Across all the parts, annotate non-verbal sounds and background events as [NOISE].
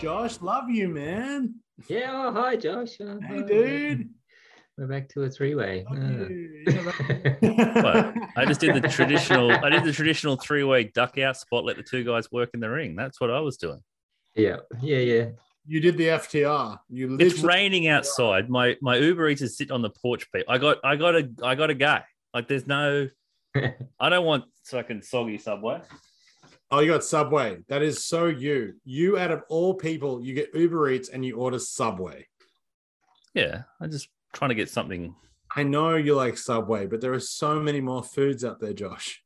Josh. Love you, man. Yeah, oh, hi, Josh. Oh, Hey, hi. dude. We're back to a three-way. Love you. Yeah, [LAUGHS] What? I just did the traditional. I did the traditional three-way duck out spot. Let the two guys work in the ring. That's what I was doing. yeah, yeah, yeah. You did the FTR. You It's raining outside. My my Uber Eats is sitting on the porch. Pete. I got I got a I got a guy. Like there's no. [LAUGHS] I don't want fucking soggy subway. Oh, you got Subway. That is so you. You out of all people, you get Uber Eats and you order Subway. Yeah, I'm just trying to get something. I know you like Subway, but there are so many more foods out there, Josh.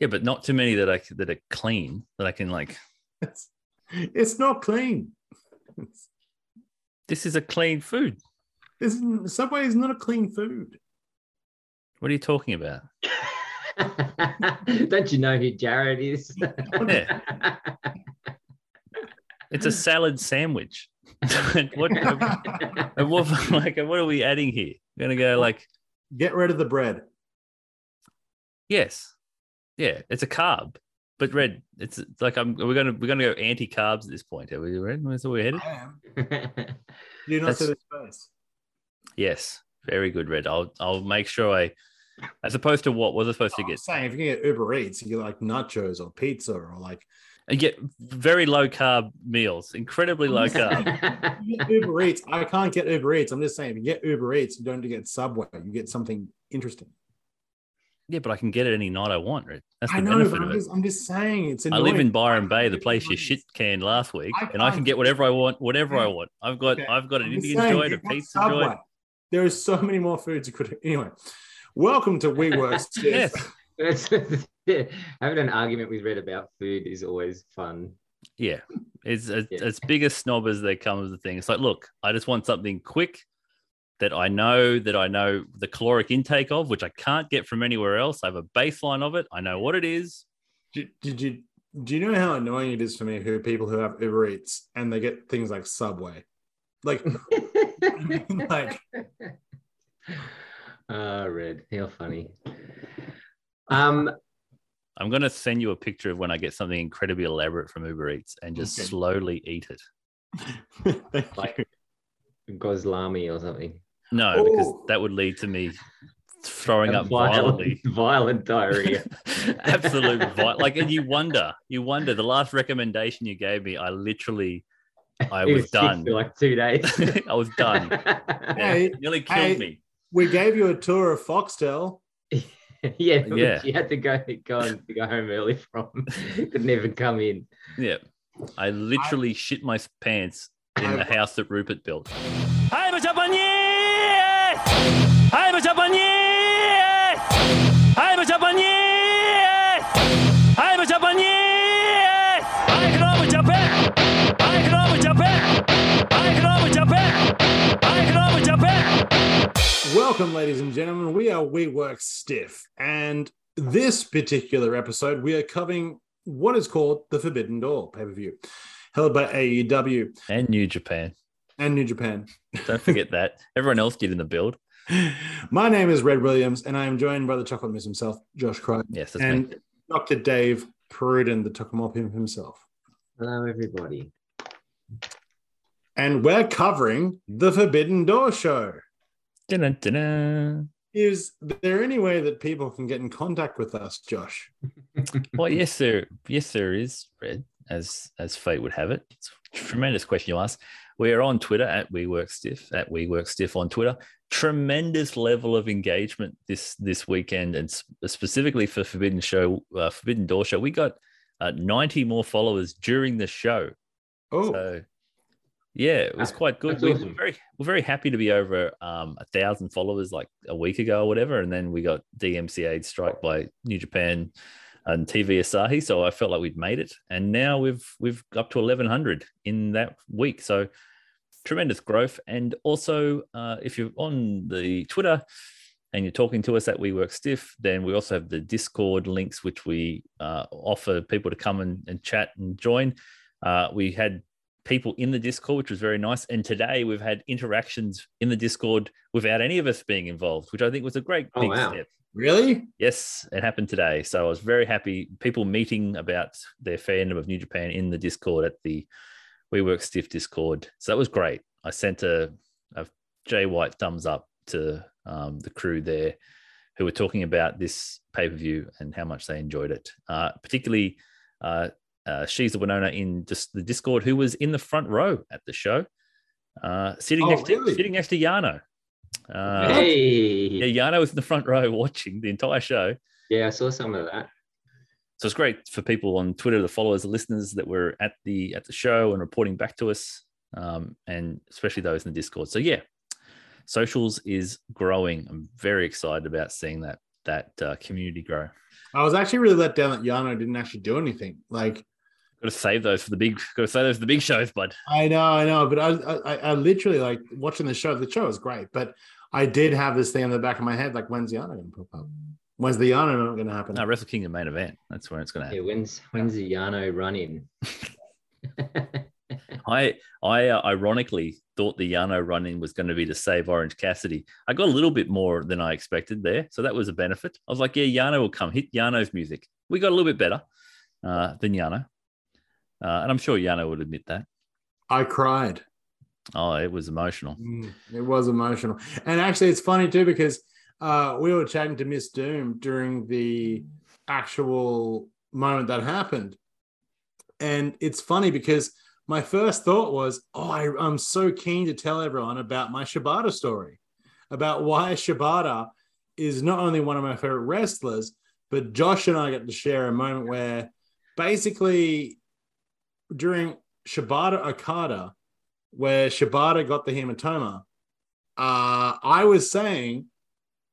Yeah, but not too many that I c- that are clean that I can like. It's, it's not clean. This is a clean food. this Subway is not a clean food. What are you talking about? [LAUGHS] [LAUGHS] Don't you know who Jared is? Yeah. It's a salad sandwich. [LAUGHS] what, [LAUGHS] and what like what are we adding here? We're gonna go like Get rid of the bread. yes, yeah, it's a carb, but red. It's it's like I'm we're gonna we're gonna go anti carbs at this point. Are we red? That's where we're headed. I am. Do you not That's- see this first? Yes, very good, red. I'll I'll make sure I, as opposed to what was I supposed to I'm get? saying if you can get Uber Eats, you get like nachos or pizza or like I get very low carb meals, incredibly low [LAUGHS] carb. you get Uber Eats. I can't get Uber Eats. I'm just saying, if you get Uber Eats, you don't get Subway. You get something interesting. Yeah, but I can get it any night I want. Red. That's the I know, benefit but of I'm it. just, I'm just saying it's. I live in Byron Bay, the place you shit canned last week, I and I can get whatever I want, whatever I want. I've got Okay. I've got an I'm Indian saying, joint, a pizza Subway. joint. There is so many more foods you could. Anyway, welcome to WeWorks. [LAUGHS] Yes. Yeah, [LAUGHS] Having an argument with Red about food is always fun. Yeah, it's as, Yeah. as big a snob as they come as the thing. It's like, look, I just want something quick that I know that I know the caloric intake of, which I can't get from anywhere else. I have a baseline of it. I know what it is. Did, did you do you know how annoying it is for me who people who have Uber Eats and they get things like Subway, like [LAUGHS] like Ah, Red, how funny. Um, I'm gonna send you a picture of when I get something incredibly elaborate from Uber Eats and just Okay. slowly eat it. [LAUGHS] Like- you. Goslami or something. No, because Oh. that would lead to me throwing up violent, violently. [LAUGHS] violent diarrhea. [LAUGHS] Absolute vi- like, and you wonder, you wonder. The last recommendation you gave me, I literally, I He was done. for like two days. I was done. Hey, Nearly killed hey. me. We gave you a tour of Foxtel. [LAUGHS] yeah, uh, Yeah. You had to go go and go home early from. [LAUGHS] Could never come in. Yeah, I literally shit my pants in I- the house that Rupert built. Hi, Japanese! Hi, Japanese! Hi, Japanese! Hi, Japanese! I love Japan! I love Japan! I love Japan! I love Japan! Welcome, ladies and gentlemen. We are We Work Stiff, and this particular episode, we are covering what is called the Forbidden Door pay per view, held by AEW And New Japan. and New Japan. Don't forget that. Everyone else did in the build. [LAUGHS] My name is Red Williams, and I am joined by the Chocolate Miss himself, Josh Cry, Yes, that's me. and Dr. Dave Pruden, the Tokamopim himself. Hello, everybody. And we're covering the Forbidden Door show. Is there any way that people can get in contact with us, Josh? [LAUGHS] Well, yes, there, yes, there is. Red, as as fate would have it. It's a tremendous question you ask. We are on Twitter at We Work Stiff at We Work Stiff on Twitter. Tremendous level of engagement this this weekend, and specifically for Forbidden Show, uh, Forbidden Door Show. We got uh, ninety more followers during the show. Oh, So yeah, it was quite good. that's We awesome. We're very we're very happy to be over um, a thousand followers like a week ago or whatever, and then we got DMCA strike by New Japan and TV Asahi. So I felt like we'd made it, and now we've we've up to eleven hundred in that week. So tremendous growth, and also uh, if you're on the Twitter. And you're talking to us at We Work Stiff, then we also have the Discord links, which we uh, offer people to come and, and chat and join. Uh, we had people in the Discord, which was very nice. And today we've had interactions in the Discord without any of us being involved, which I think was a great Oh, big wow. step. really? Yes, it happened today. So I was very happy. People meeting about their fandom of New Japan in the Discord at the We Work Stiff Discord. So that was great. I sent a, a Jay White thumbs up to um, the crew there who were talking about this pay per view and how much they enjoyed it. Uh, particularly, uh, uh, she's the Winona in just the Discord who was in the front row at the show, uh, sitting Oh, next really? to sitting next to Yano. Uh, hey. Yeah, Yano was in the front row [LAUGHS] watching the entire show. Yeah, I saw some of that. So it's great for people on Twitter, the followers, the listeners that were at the at the show and reporting back to us, um, and especially those in the Discord. So yeah, socials is growing. I'm very excited about seeing that that uh, community grow. I was actually really let down that Yano didn't actually do anything. Like, Got to save those for the big. Got to save those for the big shows, bud. I know, I know, but I, I, I literally like watching the show. The show was great, but I did have this thing in the back of my head, like, when's Yano going to pop up? When's the Yano moment going to happen? No, Wrestle Kingdom main event. That's where it's going to Yeah, happen. when's when's the Yano run in? [LAUGHS] I I uh, ironically thought the Yano run-in was going to be to save Orange Cassidy. I got a little bit more than I expected there, so that was a benefit. I was like, yeah, Yano will come. Hit Yano's music. We got a little bit better uh, than Yano, uh, and I'm sure Yano would admit that. I cried. Oh, it was emotional. Mm, it was emotional. And actually, it's funny too because uh, we were chatting to Miss Doom during the actual moment that happened. And it's funny because my first thought was, oh, I, I'm so keen to tell everyone about my Shibata story, about why Shibata is not only one of my favorite wrestlers, but Josh and I got to share a moment where basically during Shibata Okada, where Shibata got the hematoma, uh, I was saying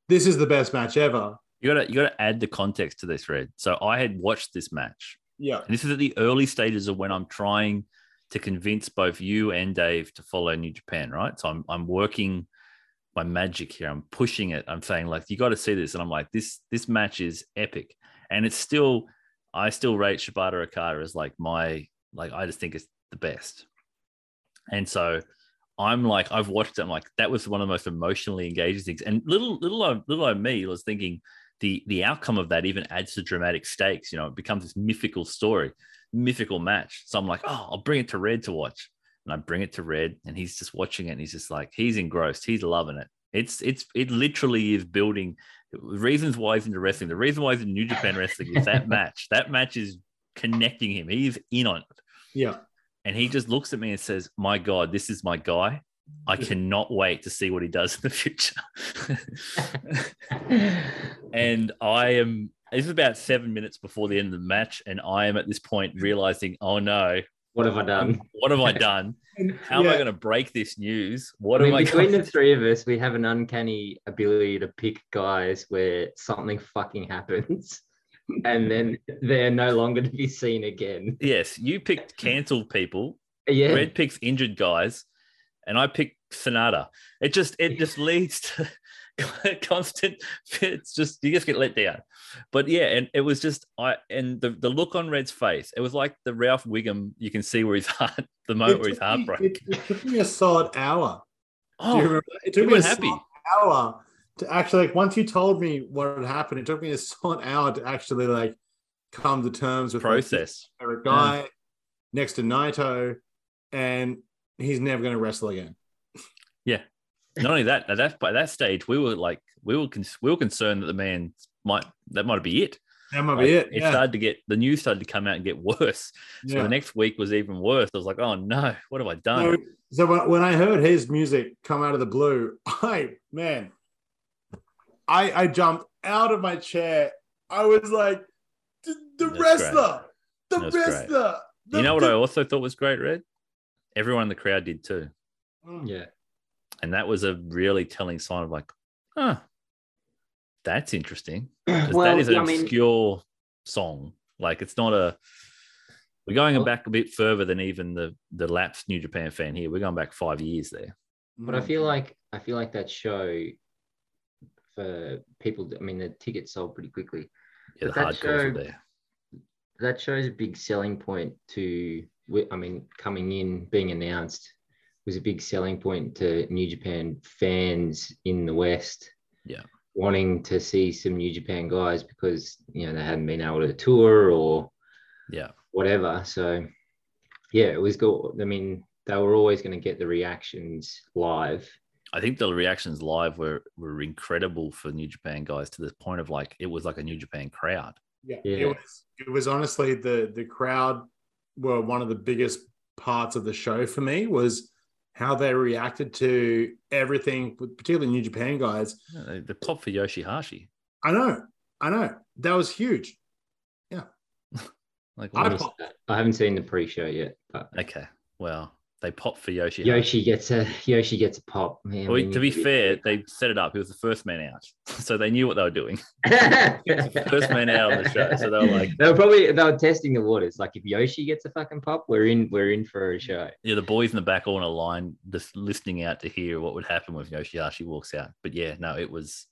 this is the best match ever. You gotta you gotta add the context to this, Red. So I had watched this match, Yeah. and this is at the early stages of when I'm trying to convince both you and Dave to follow New Japan, right? So I'm I'm working my magic here. I'm pushing it. I'm saying like you got to see this, and I'm like this this match is epic, and it's still I still rate Shibata Okada as like my like I just think it's the best, and so I'm like I've watched it. I'm like that was one of the most emotionally engaging things, and little little old- little old me was thinking the the outcome of that even adds to dramatic stakes. You know, it becomes this mythical story, mythical match. So I'm like, oh, I'll bring it to Red to watch, and I bring it to Red, and he's just watching it, and he's just like, he's engrossed, he's loving it. It's it's it literally is building reasons why he's into wrestling. The reason why he's in New Japan Wrestling is that [LAUGHS] match. That match is connecting him. He's in on it, Yeah. and he just looks at me and says, "My God, this is my guy." I cannot wait to see what he does in the future. [LAUGHS] and I am. This is about seven minutes before the end of the match, and I am at this point realizing, oh no, What have I done? Um, what have I done? How am I going to break this news? What I mean, am I between going the three of us, we have an uncanny ability to pick guys where something fucking happens, and then they're no longer to be seen again. Yes, you picked cancelled people. Yeah, Red picks injured guys, and I picked Sanada. It just it just [LAUGHS] leads to [LAUGHS] constant. It's just you just get let down. But yeah, and it was just I and the, the look on Red's face. It was like the Ralph Wiggum. You can see where his [LAUGHS] heart, the moment where his took heart broke. It, it took me a solid hour. Do you Oh, remember? It took you me a happy. solid hour to actually like once you told me what had happened, it took me a solid hour to actually like come to terms with process. my favorite guy next to Naito, and he's never going to wrestle again. Yeah. Not only that, at that by that stage, we were like we were con- we were concerned that the man might that might be it. That might Like, be it. It Yeah. started to get the news started to come out and get worse. So yeah. the next week was even worse. I was like, oh no, what have I done? So, so when, when I heard his music come out of the blue, [LAUGHS] I man, I I jumped out of my chair. I was like, the, the That's wrestler, the That's great. wrestler. the- you know what I also thought was great, Red? Everyone in the crowd did too. Mm. yeah. And that was a really telling sign of like, huh, that's interesting. [CLEARS THROAT] 'Cause Well, that is an I mean, obscure song. Like it's not a we're going Well- back a bit further than even the the lapsed New Japan fan here. We're going back five years there. but I feel like I feel like that show for people. I mean, the tickets sold pretty quickly. Yeah, the that show- there. that shows a big selling point to i mean coming in being announced was a big selling point to new japan fans in the west Yeah. wanting to see some new japan guys because you know they hadn't been able to tour or Yeah. whatever so yeah, it was good. I mean, they were always going to get the reactions live. I think the reactions live were were incredible for New Japan guys to the point of like it was like a New Japan crowd. Yeah, Yeah. it was. It was honestly the the crowd were one of the biggest parts of the show for me was how they reacted to everything, particularly New Japan guys. Yeah, They, they popped for Yoshihashi. I know, I know, that was huge. Yeah, [LAUGHS] like, I was- I haven't seen the pre-show yet, but okay, well, they pop for Yoshi. Yoshi gets a Yoshi gets a pop. Man, Well, we to be fair, they set it up. He was the first man out, [LAUGHS] so they knew what they were doing. they [LAUGHS] First man out on the show, so they were like, they were probably they were testing the waters. Like if Yoshi gets a fucking pop, we're in we're in for a show. yeah, the boys in the back all in a line, just listening out to hear what would happen when Yoshihashi walks out. But yeah, no, it was,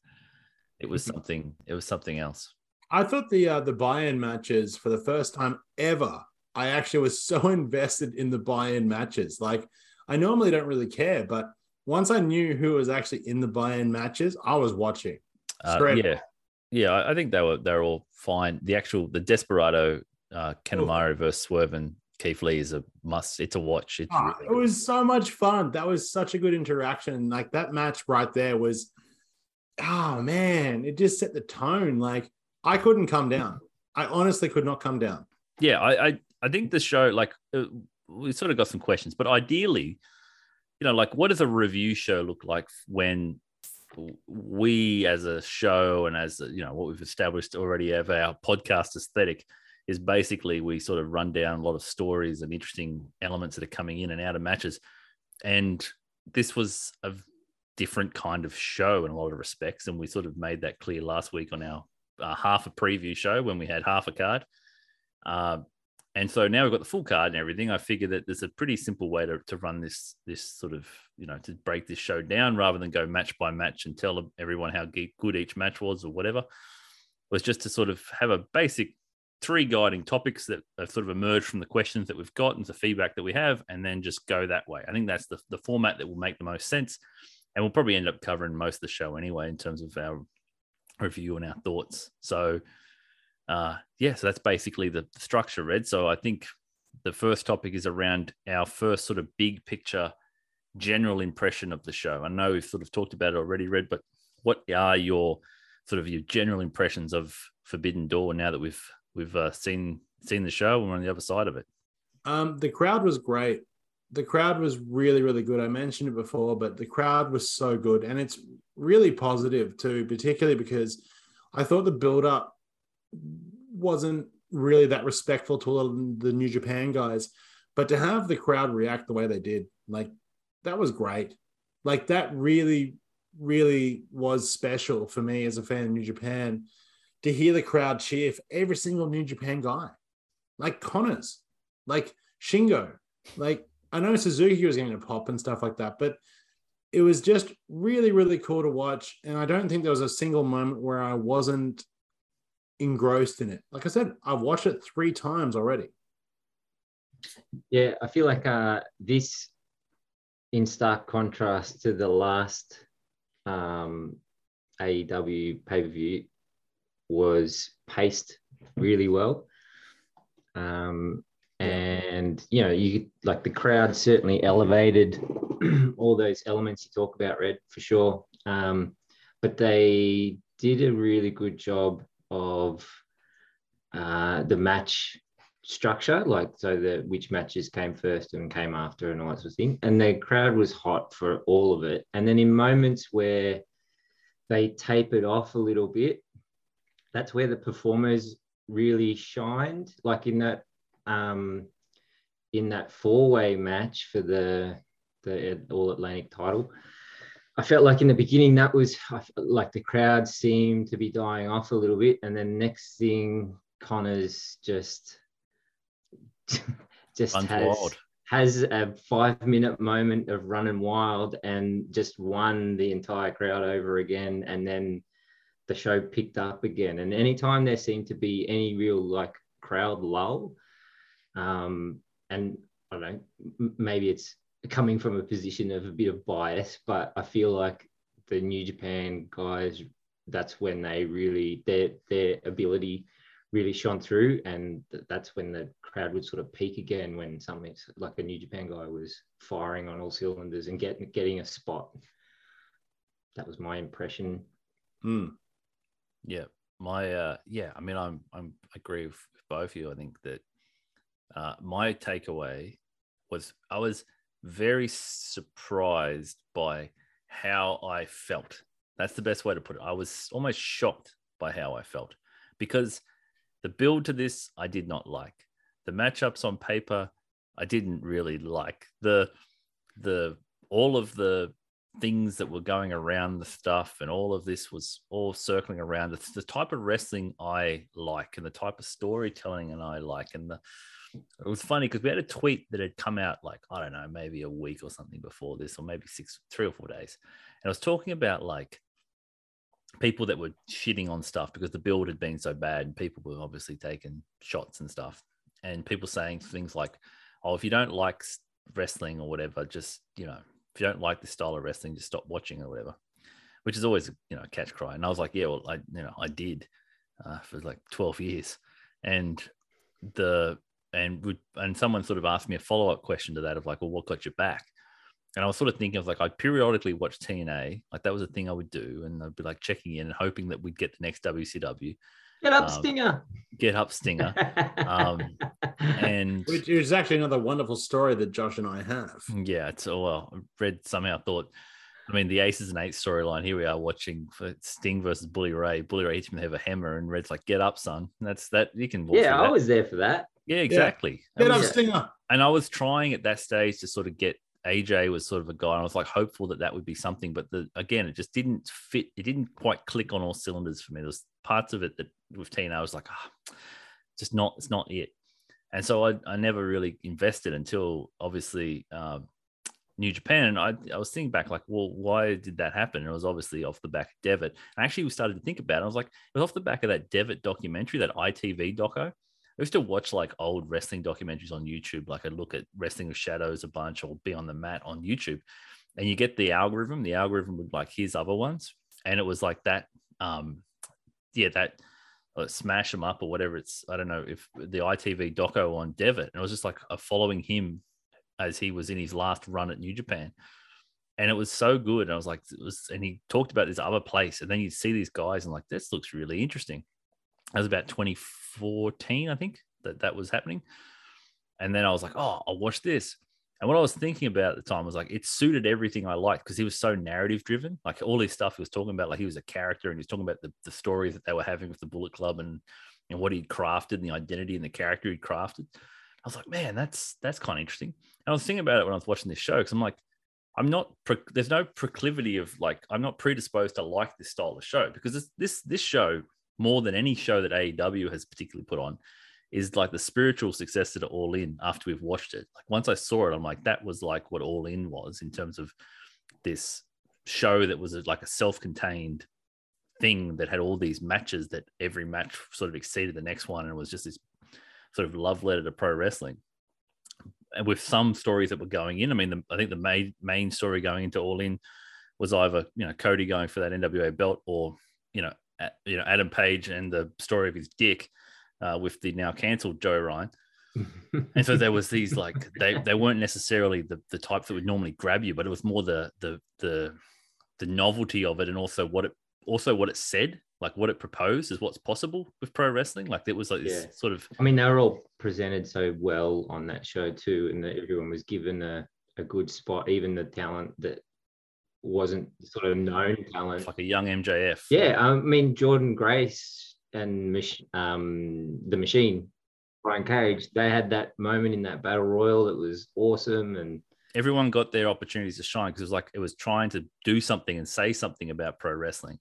it was [LAUGHS] something. It was something else. I thought the uh, the buy-in matches for the first time ever. I actually was so [LAUGHS] invested in the buy-in matches. Like I normally don't really care, but once I knew who was actually in the buy-in matches, I was watching. Uh, yeah, yeah. I think they were they were all fine. The actual the Desperado uh, Kanemaru versus Swerve and Keith Lee is a must. It's a watch. It's Ah, really it was so much fun. That was such a good interaction. Like that match right there was, oh man, it just set the tone. Like I couldn't come down. I honestly could not come down. yeah. I, I I think the show like uh, we sort of got some questions, but ideally, you know, like what does a review show look like when we as a show and as you know what we've established already of our podcast aesthetic is basically we sort of run down a lot of stories and interesting elements that are coming in and out of matches. And this was a different kind of show in a lot of respects and we sort of made that clear last week on our uh, half a preview show when we had half a card. Uh, and so now we've got the full card and everything. I figure that there's a pretty simple way to, to run this this sort of you know to break this show down rather than go match by match and tell everyone how good each match was or whatever. Was just to sort of have a basic three guiding topics that have sort of emerged from the questions that we've got and the feedback that we have, and then just go that way. I think that's the the format that will make the most sense, and we'll probably end up covering most of the show anyway in terms of our review and our thoughts. So uh, yeah, so that's basically the, structure, Red. So I think the first topic is around our first sort of big picture general impression of the show. I know we've sort of talked about it already, Red, but what are your sort of your general impressions of Forbidden Door now that we've we've uh, seen seen the show and we're on the other side of it? Um, the crowd was great. The crowd was really, really good. I mentioned it before, but the crowd was so good. And it's really positive too, particularly because I thought the build up wasn't really that respectful to the New Japan guys. But to have the crowd react the way they did, like that was great. Like that really, really was special for me as a fan of New Japan to hear the crowd cheer for every single New Japan guy, like Connors, like Shingo, like I know Suzuki was getting a pop and stuff like that, but it was just really, really cool to watch. And I don't think there was a single moment where I wasn't engrossed in it. Like I said, I've watched it three times already. Yeah, I feel like uh, this, in stark contrast to the last um, AEW pay per view, was paced really well. Um, and you know, you like the crowd certainly elevated [CLEARS THROAT] all those elements you talk about, Red, for sure. Um, but they did a really good job of uh, the match structure, like so the which matches came first and came after and all that sort of thing. And the crowd was hot for all of it. And then in moments where they tapered off a little bit, that's where the performers really shined. Like in that um in that four-way match for the the All Atlantic title. I felt like in the beginning that was like the crowd seemed to be dying off a little bit, and then next thing Connors just [LAUGHS] just Runs has, wild. has a five minute moment of running wild and just won the entire crowd over again, and then the show picked up again. And anytime there seemed to be any real like crowd lull, um, and I don't know, maybe it's coming from a position of a bit of bias, but I feel like the New Japan guys, that's when they really their their ability really shone through, and that's when the crowd would sort of peak again when something like a New Japan guy was firing on all cylinders and getting getting a spot. That was my impression. Hmm. Yeah, my uh, yeah. I mean, I'm I'm I agree with, with both of you. I think that uh, my takeaway was I was very surprised by how I felt. That's the best way to put it. I was almost shocked by how I felt because the build to this I did not like. The matchups on paper I didn't really like. The the all of the things that were going around the stuff and all of this was all circling around the, the type of wrestling I like and the type of storytelling and I like and the it was funny because we had a tweet that had come out like I don't know maybe a week or something before this or maybe six three or four days. And I was talking about like people that were shitting on stuff because the build had been so bad and people were obviously taking shots and stuff. And people saying things like oh if you don't like wrestling or whatever just you know if you don't like this style of wrestling just stop watching or whatever which is always you know a catch cry. And i was like yeah well i you know i did uh, for like 12 years. And the and would and someone sort of asked me a follow-up question to that of like well what got you back and I was sort of thinking, I was like, I'd periodically watch TNA, like that was a thing I would do, and I'd be like checking in and hoping that we'd get the next WCW. Get up, Um, Stinger. Get up, Stinger. um, [LAUGHS] and Which is actually another wonderful story that Josh and I have. yeah, it's oh well. I read somehow thought. I mean, the Aces and Eights storyline. Here we are watching for Sting versus Bully Ray. Bully Ray hits him with a hammer, and Red's like, "Get up, son." And that's that. You can walk yeah, I that. was there for that. Yeah, exactly. That Get up, Stinger. and I was trying at that stage to sort of get AJ was sort of a guy. And I was like hopeful that that would be something, but the again, it just didn't fit. It didn't quite click on all cylinders for me. There was parts of it that with Tina, I was like, ah, just not. It's not it. And so I, I never really invested until obviously um, New Japan. And I, I was thinking back, like, well, why did that happen? And it was obviously off the back of Devitt. And actually, we started to think about it. I was like, it was off the back of that Devitt documentary, that ITV doco. I used to watch like old wrestling documentaries on YouTube. Like I'd look at Wrestling with Shadows a bunch or Beyond the Mat on YouTube. And you get the algorithm. The algorithm would like here's other ones. And it was like that, um, yeah, that uh, smash them up or whatever. It's I don't know if the ITV doco on Devitt. And it was just like uh, following him as he was in his last run at New Japan. And it was so good. And I was like, it was, and he talked about this other place. And then you see these guys and like, this looks really interesting. I was about 2014, I think, that that was happening. And then I was like, oh, I'll watch this. And what I was thinking about at the time was like, it suited everything I liked because he was so narrative driven. Like all his stuff he was talking about, like he was a character and he was talking about the, the stories that they were having with the Bullet Club and, and what he'd crafted and the identity and the character he'd crafted. I was like, man, that's that's kind of interesting. And I was thinking about it when I was watching this show because I'm like, I'm not. There's no proclivity of like I'm not predisposed to like this style of show because this this this show more than any show that AEW has particularly put on is like the spiritual successor to All In. After we've watched it, like once I saw it, I'm like that was like what All In was in terms of this show that was like a self-contained thing that had all these matches that every match sort of exceeded the next one and it was just this sort of love letter to pro wrestling and with some stories that were going in. I mean, the, I think the main main story going into All In was either you know Cody going for that NWA belt, or you know you know Adam Page and the story of his dick uh, with the now cancelled Joe Ryan. [LAUGHS] And so there was these like they they weren't necessarily the the types that would normally grab you, but it was more the the the the novelty of it, and also what it also what it said, like what it proposed is what's possible with pro wrestling. Like it was like this Yeah. sort of I mean, they were all presented so well on that show too, and that everyone was given a, a good spot, even the talent that wasn't sort of known talent. like a young MJF. Yeah, I mean Jordynne Grace and um, the Machine, Brian Cage, they had that moment in that battle royal that was awesome, and everyone got their opportunities to shine because it was like it was trying to do something and say something about pro wrestling.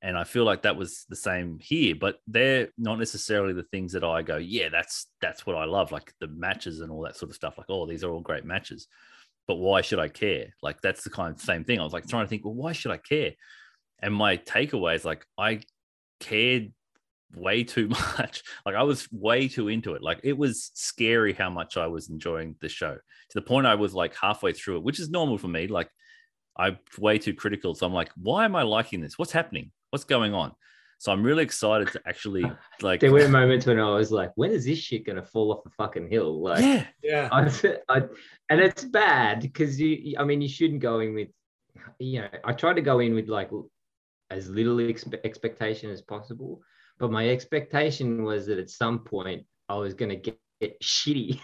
And I feel like that was the same here, but they're not necessarily the things that I go, yeah, that's that's what I love, like the matches and all that sort of stuff. Like, oh, these are all great matches, but why should I care? Like that's the kind of same thing. I was like trying to think, well, why should I care? And my takeaway is like I cared way too [LAUGHS] much. Like I was way too into it. Like it was scary how much I was enjoying the show to the point I was like halfway through it, which is normal for me. Like I'm way too critical. So I'm like, why am I liking this? What's happening? What's going on? So I'm really excited to actually [LAUGHS] like. There were moments when I was like, when is this shit gonna fall off the fucking hill? Like, yeah, Yeah. I, I, and it's bad because you, I mean, you shouldn't go in with, you know, I tried to go in with like as little expe- expectation as possible, but my expectation was that at some point I was going to get, get shitty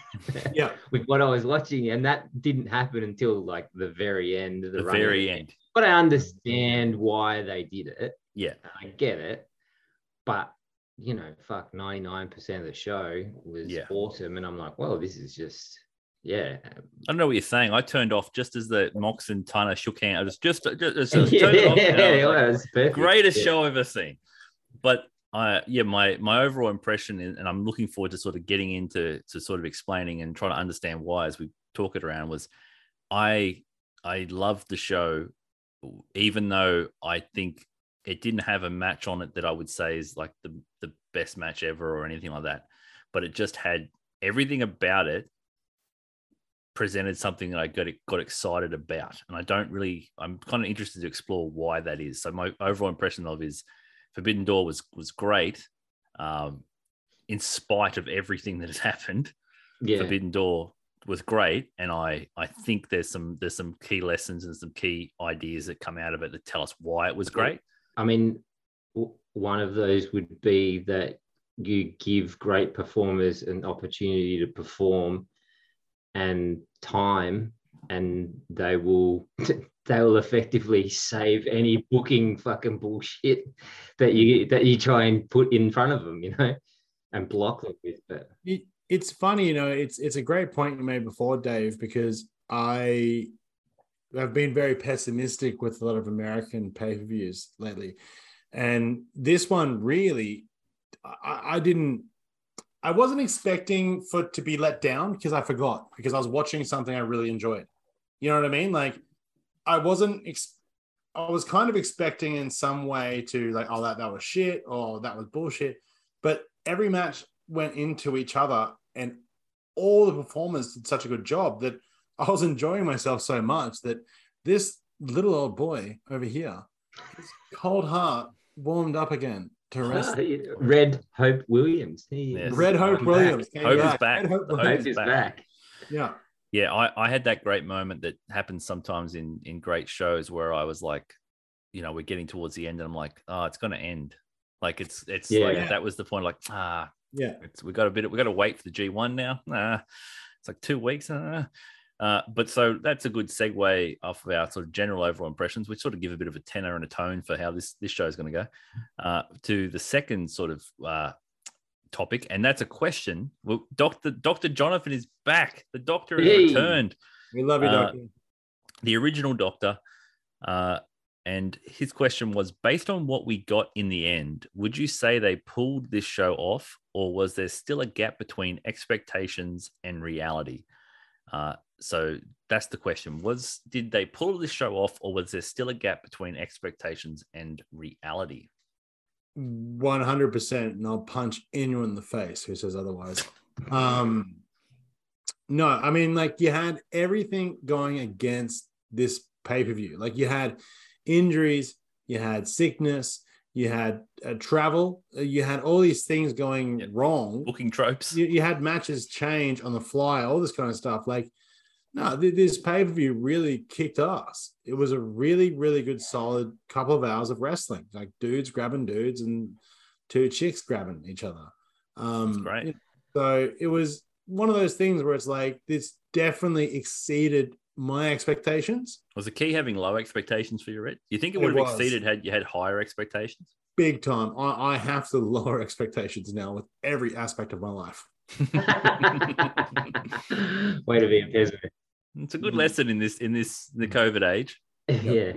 Yeah. [LAUGHS] with what I was watching, and that didn't happen until like the very end of the, the very end. But I understand why they did it. Yeah, I get it, but you know, fuck, ninety nine percent of the show was Yeah. awesome, and I'm like, well, this is just, yeah, I don't know what you're saying. I turned off just as the Mox and Tana shook hands. I was just, just, just, just [LAUGHS] yeah, turned it off, and I was [LAUGHS] it like, greatest Yeah. show I've ever seen. But I, yeah, my my overall impression, is, and I'm looking forward to sort of getting into to sort of explaining and trying to understand why as we talk it around was, I I loved the show, even though I think it didn't have a match on it that I would say is like the the best match ever or anything like that, but it just had everything about it presented something that I got got excited about, and I don't really. I'm kind of interested to explore why that is. So my overall impression of is Forbidden Door was was great, um, in spite of everything that has [LAUGHS] happened. Yeah, Forbidden Door was great, and I I think there's some there's some key lessons and some key ideas that come out of it that tell us why it was great. I mean, one of those would be that you give great performers an opportunity to perform and time, and they will [LAUGHS] they will effectively save any booking fucking bullshit that you that you try and put in front of them, you know, and block them with. But It, it's funny, you know, it's it's a great point you made before, Dave, because I have been very pessimistic with a lot of American pay-per-views lately. And this one really, I, I didn't I wasn't expecting for to be let down because I forgot because I was watching something I really enjoyed. You know what I mean? Like I wasn't ex- I was kind of expecting in some way to like, oh, that that was shit or that was bullshit. But every match went into each other and all the performers did such a good job that I was enjoying myself so much that this little old boy over here, his cold heart warmed up again to rest. [LAUGHS] Red Hope Williams, he Yes. Red Hope I'm Williams. back. came Hope is back. Hope Hope Williams. is back. back. Yeah. Yeah, I, I had that great moment that happens sometimes in in great shows where I was like, you know, we're getting towards the end, and I'm like, oh, it's going to end. Like it's it's like Yeah. that was the point. Like ah, Yeah. it's we got a bit. We got to wait for the G1 now. Nah, [LAUGHS] it's like two weeks. Uh, uh, but so that's a good segue off of our sort of general overall impressions, which sort of give a bit of a tenor and a tone for how this this show is going to go. Uh, to the second sort of uh, topic, and that's a question. Well, Doctor Doctor Jonathan is back. The Doctor has Hey. returned We love you, Uh, Doctor. the original Doctor, uh, and his question was based on what we got in the end. Would you say they pulled this show off, or was there still a gap between expectations and reality? Uh, so that's the question: Was did they pull this show off, or was there still a gap between expectations and reality? 100% and I'll punch anyone in the face who says otherwise. Um, no, I mean, like you had everything going against this pay per view. Like you had injuries, you had sickness, you had uh, travel, uh, you had all these things going Yep. wrong. Booking tropes. You, you had matches change on the fly, all this kind of stuff. Like, no, this pay per view really kicked ass. It was a really, really good, solid couple of hours of wrestling, like dudes grabbing dudes and two chicks grabbing each other. Um, That's great. So it was one of those things where it's like this definitely exceeded my expectations Was the key having low expectations for your Red? You think it It would have was. exceeded had you had higher expectations? big time. I, I have to [LAUGHS] lower expectations now with every aspect of my life. [LAUGHS] Way to be a peasant. It's a good Mhm. lesson in this in this the COVID age. [LAUGHS] yeah.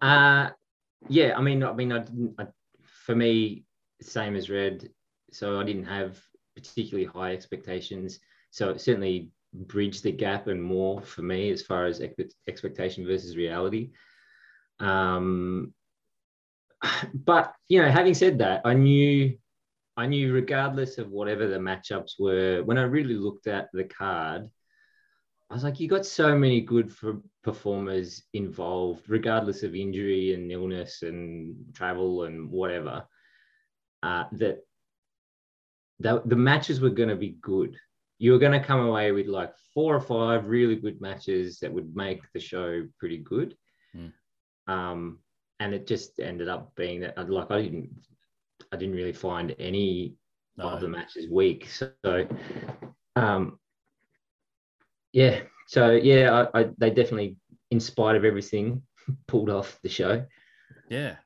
Uh yeah i mean i mean i didn't I, for me same as red. So i didn't have particularly high expectations. So it certainly bridged the gap and more for me as far as ex- expectation versus reality. Um but you know having said that i knew i knew regardless of whatever the matchups were when i really looked at the card I was like, you got so many good for performers involved, regardless of injury and illness and travel and whatever. uh, that the, the matches were going to be good. You were going to come away with like four or five really good matches that would make the show pretty good. Mm. Um, and it just ended up being that like I didn't I didn't really find any No. of the matches weak. So um, yeah, so yeah, I, I they definitely, in spite of everything, [LAUGHS] pulled off the show. Yeah.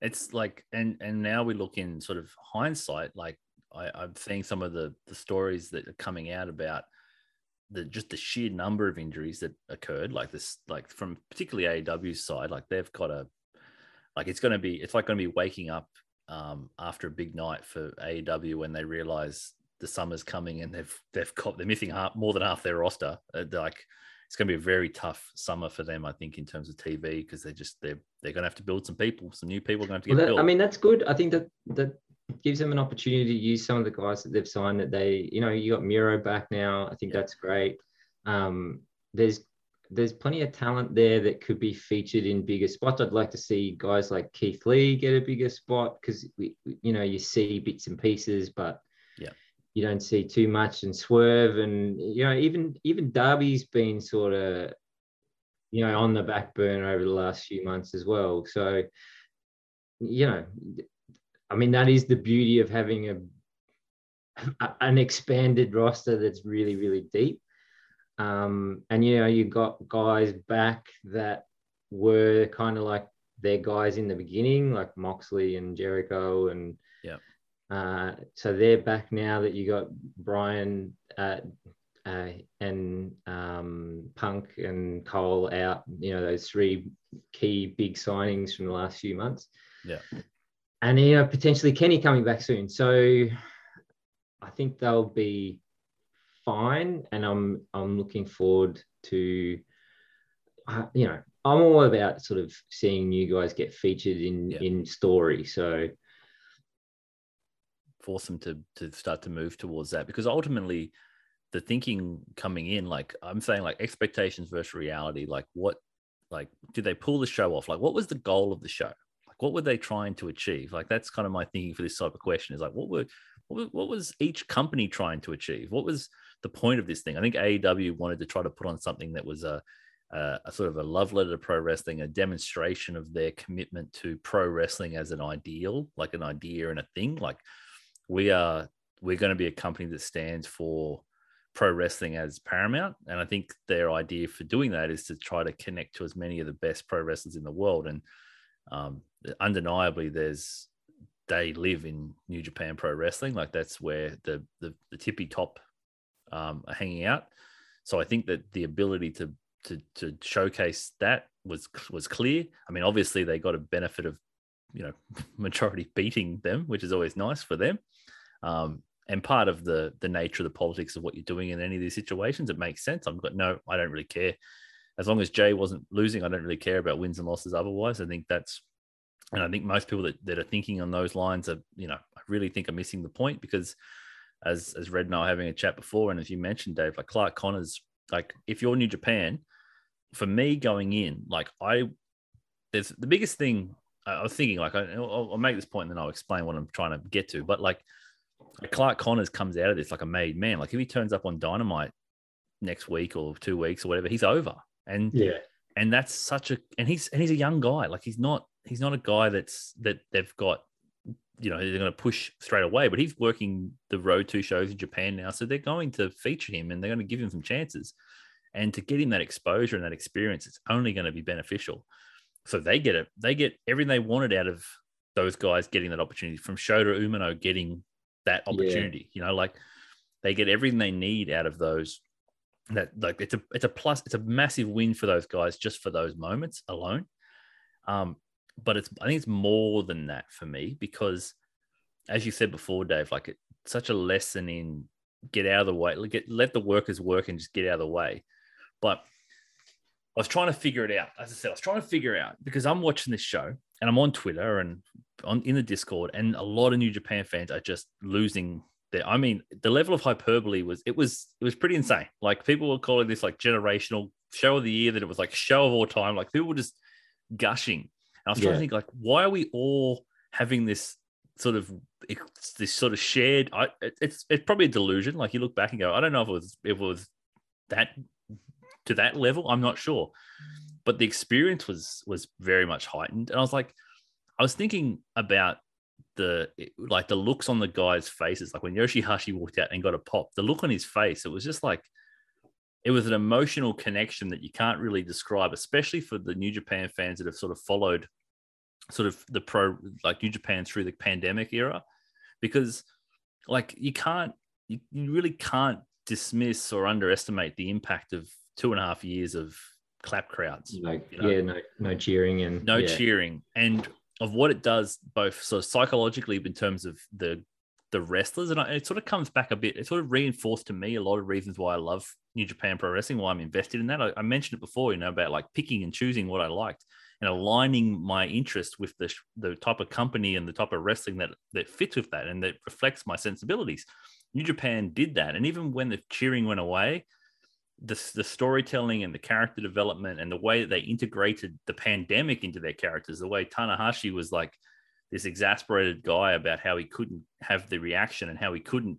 It's like and and now we look in sort of hindsight, like I, I'm seeing some of the the stories that are coming out about the just the sheer number of injuries that occurred, like this, like from particularly AEW's side, like they've got a like it's gonna be it's like gonna be waking up um after a big night for AEW when they realize the summer's coming and they've they've got they're missing half more than half their roster. Uh, like it's going to be a very tough summer for them, I think, in terms of TV because they're just they're they're going to have to build some people, some new people are going to have to Well, get that- built. I mean, that's good. I think that that gives them an opportunity to use some of the guys that they've signed. That they, you know, you got Miro back now. I think Yeah. that's great. Um, there's there's plenty of talent there that could be featured in bigger spots. I'd like to see guys like Keith Lee get a bigger spot because you know, you see bits and pieces, but. You don't see too much. And Swerve and you know, even even Darby's been sort of you know on the back burner over the last few months as well. So you know, I mean, that is the beauty of having a, an expanded roster that's really, really deep. Um, and you know, you got guys back that were kind of like their guys in the beginning, like Moxley and Jericho, and Yep. Uh, so they're back now that you got Bryan uh, uh, and um, Punk and Cole out. You know, those three key big signings from the last few months yeah. and you know potentially Kenny coming back soon. So I think they'll be fine, and I'm I'm looking forward to uh, you know I'm all about sort of seeing you guys get featured in Yeah. in story. So force them to to start to move towards that because ultimately the thinking coming in like i'm saying like expectations versus reality like what like did they pull the show off? Like what was the goal of the show? Like what were they trying to achieve? Like that's kind of my thinking for this type of question is like what were what was, each company trying to achieve? What was the point of this thing? I think aew wanted to try to put on something that was a a, a sort of a love letter to pro wrestling, a demonstration of their commitment to pro wrestling as an ideal, like an idea and a thing. Like we are we're going to be a company that stands for pro wrestling as paramount. And i think their idea for doing that is to try to connect to as many of the best pro wrestlers in the world. And um, undeniably there's they live in new japan pro wrestling. Like that's where the the, the tippy top um, are hanging out. So i think that the ability to to to showcase that was was clear. I mean obviously they got a benefit of you know [LAUGHS] majority beating them which is always nice for them um, and part of the the nature of the politics of what you're doing in any of these situations, it makes sense. I've got no, I don't really care. As long as Jay wasn't losing, I don't really care about wins and losses otherwise. I think that's and I think most people that, that are thinking on those lines are, you know, I really think are missing the point because as as Red and I were having a chat before, and as you mentioned, Dave, like Clark Connors, like if you're New Japan, for me going in, like I there's the biggest thing I was thinking, like I, I'll, I'll make this point and then I'll explain what I'm trying to get to. But like Clark Connors comes out of this like a made man. Like if he turns up on Dynamite next week or two weeks or whatever, he's over. And yeah, and that's such a and he's and he's a young guy. Like he's not he's not a guy that's that they've got you know they're going to push straight away. But he's working the road two shows in Japan now, so they're going to feature him and they're going to give him some chances. And to get him that exposure and that experience, it's only going to be beneficial. So they get it. They get everything they wanted out of those guys getting that opportunity from Shota Umino getting that Yeah. opportunity. You know, like they get everything they need out of those. That like it's a it's a plus. It's a massive win for those guys just for those moments alone. Um, but it's I think it's more than that for me because, as you said before, Dave, like it's such a lesson in get out of the way, get let the workers work and just get out of the way. But I was trying to figure it out. As I said, I was trying to figure out because I'm watching this show and I'm on Twitter and on in the Discord, and a lot of New Japan fans are just losing their. I mean, the level of hyperbole was it was it was pretty insane. Like people were calling this like generational show of the year, that it was like show of all time. Like people were just gushing. And I was trying Yeah. to think like, why are we all having this sort of this sort of shared. I, it's it's probably a delusion. Like you look back and go, I don't know if it was if it was that to that level. I'm not sure, but the experience was was very much heightened. And I was like, I was thinking about the like the looks on the guys' faces. Like when Yoshihashi walked out and got a pop, the look on his face, it was just like it was an emotional connection that you can't really describe, especially for the New Japan fans that have sort of followed sort of the pro like New Japan through the pandemic era, because like you can't you, you really can't dismiss or underestimate the impact of two and a half years of clap crowds. No, you know? yeah, no, no cheering and no yeah. cheering, and of what it does both sort of psychologically in terms of the the wrestlers, and it sort of comes back a bit. It sort of reinforced to me a lot of reasons why I love New Japan Pro Wrestling, why I'm invested in that. I, I mentioned it before, you know, about like picking and choosing what I liked and aligning my interest with the the type of company and the type of wrestling that that fits with that and that reflects my sensibilities. New Japan did that, and even when the cheering went away, the, the storytelling and the character development and the way that they integrated the pandemic into their characters, the way Tanahashi was like this exasperated guy about how he couldn't have the reaction and how he couldn't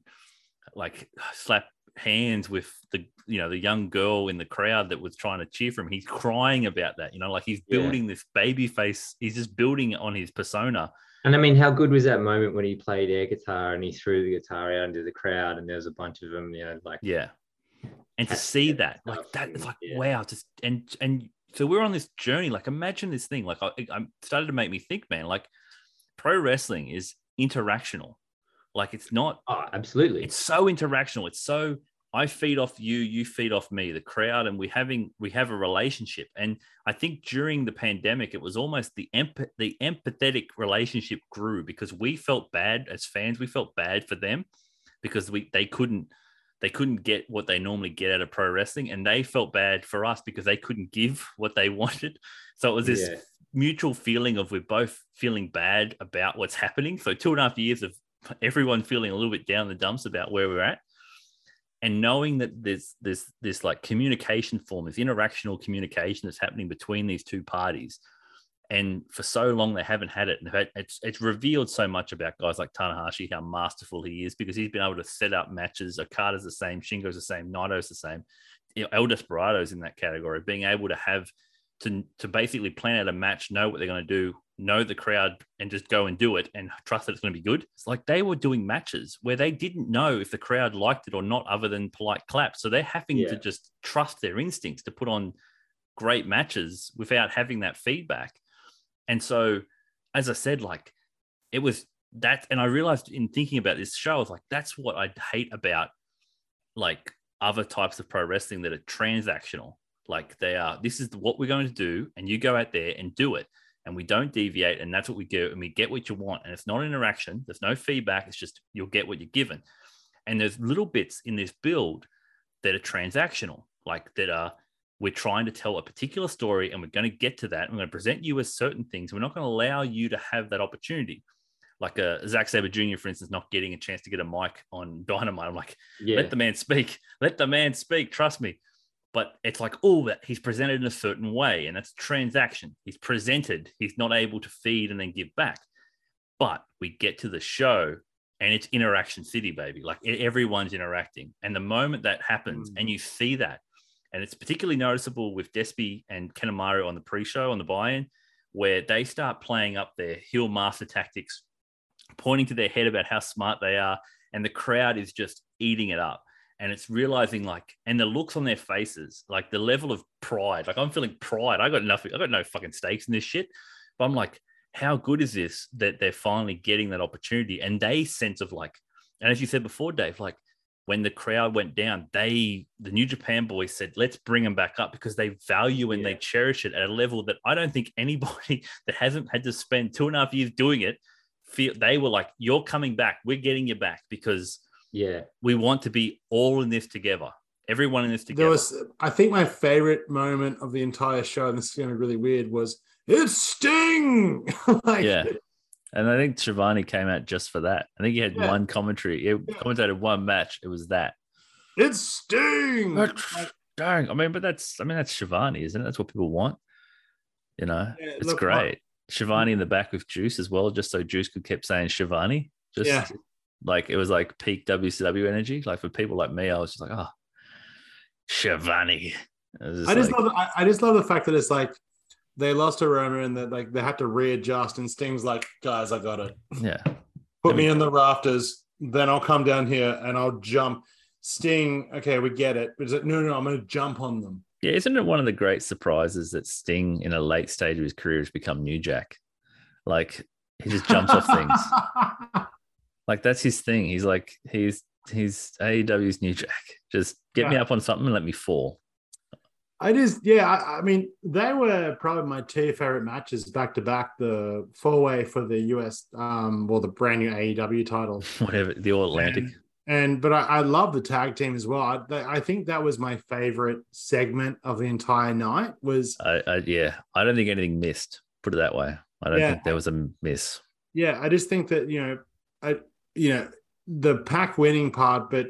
like slap hands with the you know the young girl in the crowd that was trying to cheer for him. He's crying about that, you know, like he's building yeah. this baby face. He's just building on his persona. And I mean, how good was that moment when he played air guitar and he threw the guitar out into the crowd and there was a bunch of them, you know, like yeah, and to see that like that it's like yeah. wow just and and so we're on this journey like imagine this thing like I, I started to make me think man like pro wrestling is interactional. Like it's not oh, absolutely. it's so interactional. It's so i feed off you you feed off me the crowd and we having we have a relationship. And i think during the pandemic it was almost the emp- the empathetic relationship grew because we felt bad as fans we felt bad for them because we they couldn't they couldn't get what they normally get out of pro wrestling and they felt bad for us because they couldn't give [LAUGHS] what they wanted. So it was this yeah. mutual feeling of we're both feeling bad about what's happening. So two and a half years of everyone feeling a little bit down the dumps about where we're at. And knowing that there's this this like communication form this interactional communication that's happening between these two parties and for so long they haven't had it. And it's it's revealed so much about guys like Tanahashi how masterful he is because he's been able to set up matches. Okada's the same, Shingo's the same, Naito's the same. You know, El Desperado's in that category. Being able to have to to basically plan out a match, know what they're going to do, know the crowd, and just go and do it, and trust that it's going to be good. It's like they were doing matches where they didn't know if the crowd liked it or not, other than polite claps. So they're having yeah. to just trust their instincts to put on great matches without having that feedback and so, as I said, like it was that, and I realized in thinking about this show, I was like, that's what I hate about like other types of pro wrestling that are transactional. Like they are, this is what we're going to do, and you go out there and do it, and we don't deviate, and that's what we do, and we get what you want, and it's not interaction, there's no feedback, it's just you'll get what you're given, and there's little bits in this build that are transactional, like that are we're trying to tell a particular story and we're going to get to that. I'm going to present you with certain things. We're not going to allow you to have that opportunity. Like a uh, Zack Sabre Jr., for instance, not getting a chance to get a mic on [LAUGHS] Dynamite. I'm like, yeah. let the man speak. Let the man speak. Trust me. But it's like, oh, he's presented in a certain way, and that's transaction. He's presented. He's not able to feed and then give back. But we get to the show, and it's interaction city, baby. Like everyone's interacting, and the moment that happens, mm. and you see that, and it's particularly noticeable with Despy and Kanemaru on the pre-show, on the buy-in, where they start playing up their heel master tactics, pointing to their head about how smart they are, and the crowd is just eating it up. And it's realizing like, and the looks on their faces, like the level of pride. Like I'm feeling pride. I got nothing. I got no fucking stakes in this shit. But I'm like, how good is this that they're finally getting that opportunity? And they sense of like, and as you said before, Dave, like when the crowd went down, they, the New Japan boys said, let's bring them back up because they value and yeah. they cherish it at a level that I don't think [LAUGHS] anybody that hasn't had to spend two and a half years doing it feel they were like, you're coming back. We're getting you back because yeah, we want to be all in this together. Everyone in this together. There was, I think, my favorite moment of the entire show, and this is going to be really weird, was it's Sting. [LAUGHS] like, yeah, and I think Schiavone came out just for that. I think he had yeah. one commentary. He yeah. commentated one match. It was that. It's Sting. dang. I mean, but that's I mean that's Schiavone, isn't it? That's what people want. You know, yeah, it's look, great. Schiavone in the back with Juice as well, just so Juice could keep saying Schiavone. Just Yeah. like it was like peak WCW energy. Like for people like me, I was just like, oh, Schiavone. Was I just like- love I, I just love the fact that it's like they lost to Roma and that like they had to readjust and Sting's like, guys, I got it. yeah. Put I me in the rafters, then I'll come down here and I'll jump. Sting, okay, we get it. But it's like, no, no, I'm gonna jump on them. Yeah, isn't it one of the great surprises that Sting in a late stage of his career has become New Jack? Like he just jumps off things. [LAUGHS] Like that's his thing. He's like he's he's AEW's New Jack. Just get me up on something and let me fall. I just, yeah, I, I mean, they were probably my two favorite matches back to back. The four way for the US, um, well, the brand new AEW title, [LAUGHS] Whatever the All Atlantic. and, and but I, I love the tag team as well. I, I think that was my favorite segment of the entire night. Was I, I yeah, I don't think anything missed. Put it that way. I don't Yeah. think there was a miss. yeah, I just think that you know, I you know the PAC winning part, but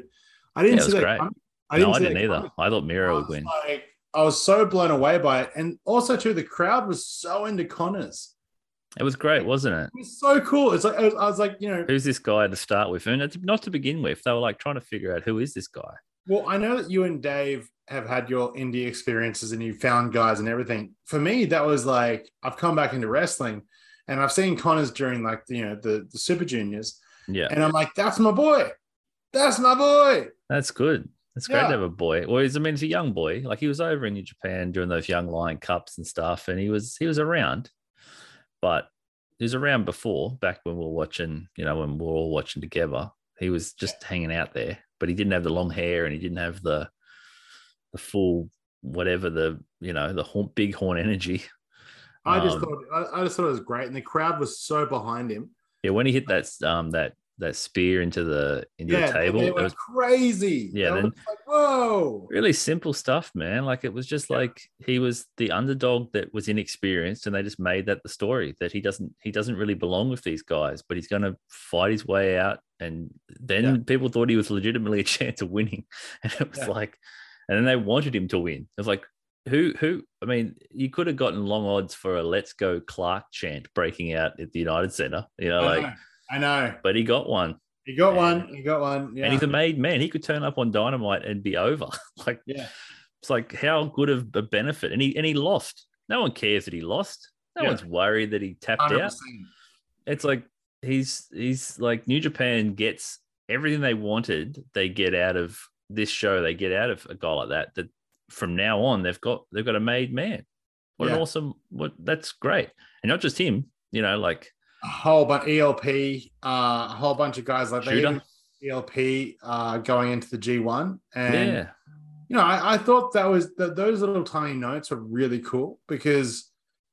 I didn't Yeah, see was that. great. coming. no, I didn't either. coming. I thought I Miro would win. like, I was so blown away by it, and also too, the crowd was so into Connors. It was great, wasn't it? It was so cool. It's like I was, I was like, you know, Who's this guy to start with? And it's not to begin with. They were like trying to figure out who is this guy. well, I know that you and Dave have had your indie experiences and you found guys and everything. For me, that was like I've come back into wrestling, and I've seen Connors during like you know the the Super Juniors, Yeah, and I'm like, that's my boy, that's my boy. that's good. It's great Yeah. to have a boy. Well, he's, I mean, he's a young boy. Like he was over in New Japan doing those young lion cups and stuff, and he was he was around, but he was around before, back when we were watching, you know, when we were all watching together. He was just hanging out there, but he didn't have the long hair and he didn't have the the full whatever the you know the horn, big horn energy. I just Um, thought I, I just thought it was great, and the crowd was so behind him. Yeah, when he hit that um that that spear into the into Yeah, the table, it was crazy. Yeah, then- like, whoa. really simple stuff, man. Like it was just Yeah. like he was the underdog that was inexperienced, and they just made that the story that he doesn't he doesn't really belong with these guys, but he's going to fight his way out. And then Yeah. people thought he was legitimately a [LAUGHS] chance of winning, and it was like, and then they wanted him to win. It was like. Who, who? I mean, you could have gotten long odds for a "Let's Go Clark" chant breaking out at the United Center, you know, like, know. I know. but he got one, He got And- one. He got one. Yeah. and he's a made man. He could turn up on Dynamite and be over. [LAUGHS] like, yeah. it's like how good of a benefit, and he and he lost. No one cares that he lost. No Yeah. one's worried that he tapped 100%. out. It's like he's he's like New Japan gets everything they wanted. They get out of this show. They get out of a guy like that. That from now on they've got they've got a made man. What Yeah. an awesome! What that's great, and not just him. You know, like A whole bunch ELP, uh, a whole bunch of guys like even ELP uh, going into the G1. And yeah, you know, I, I thought that was that those little tiny notes are really cool because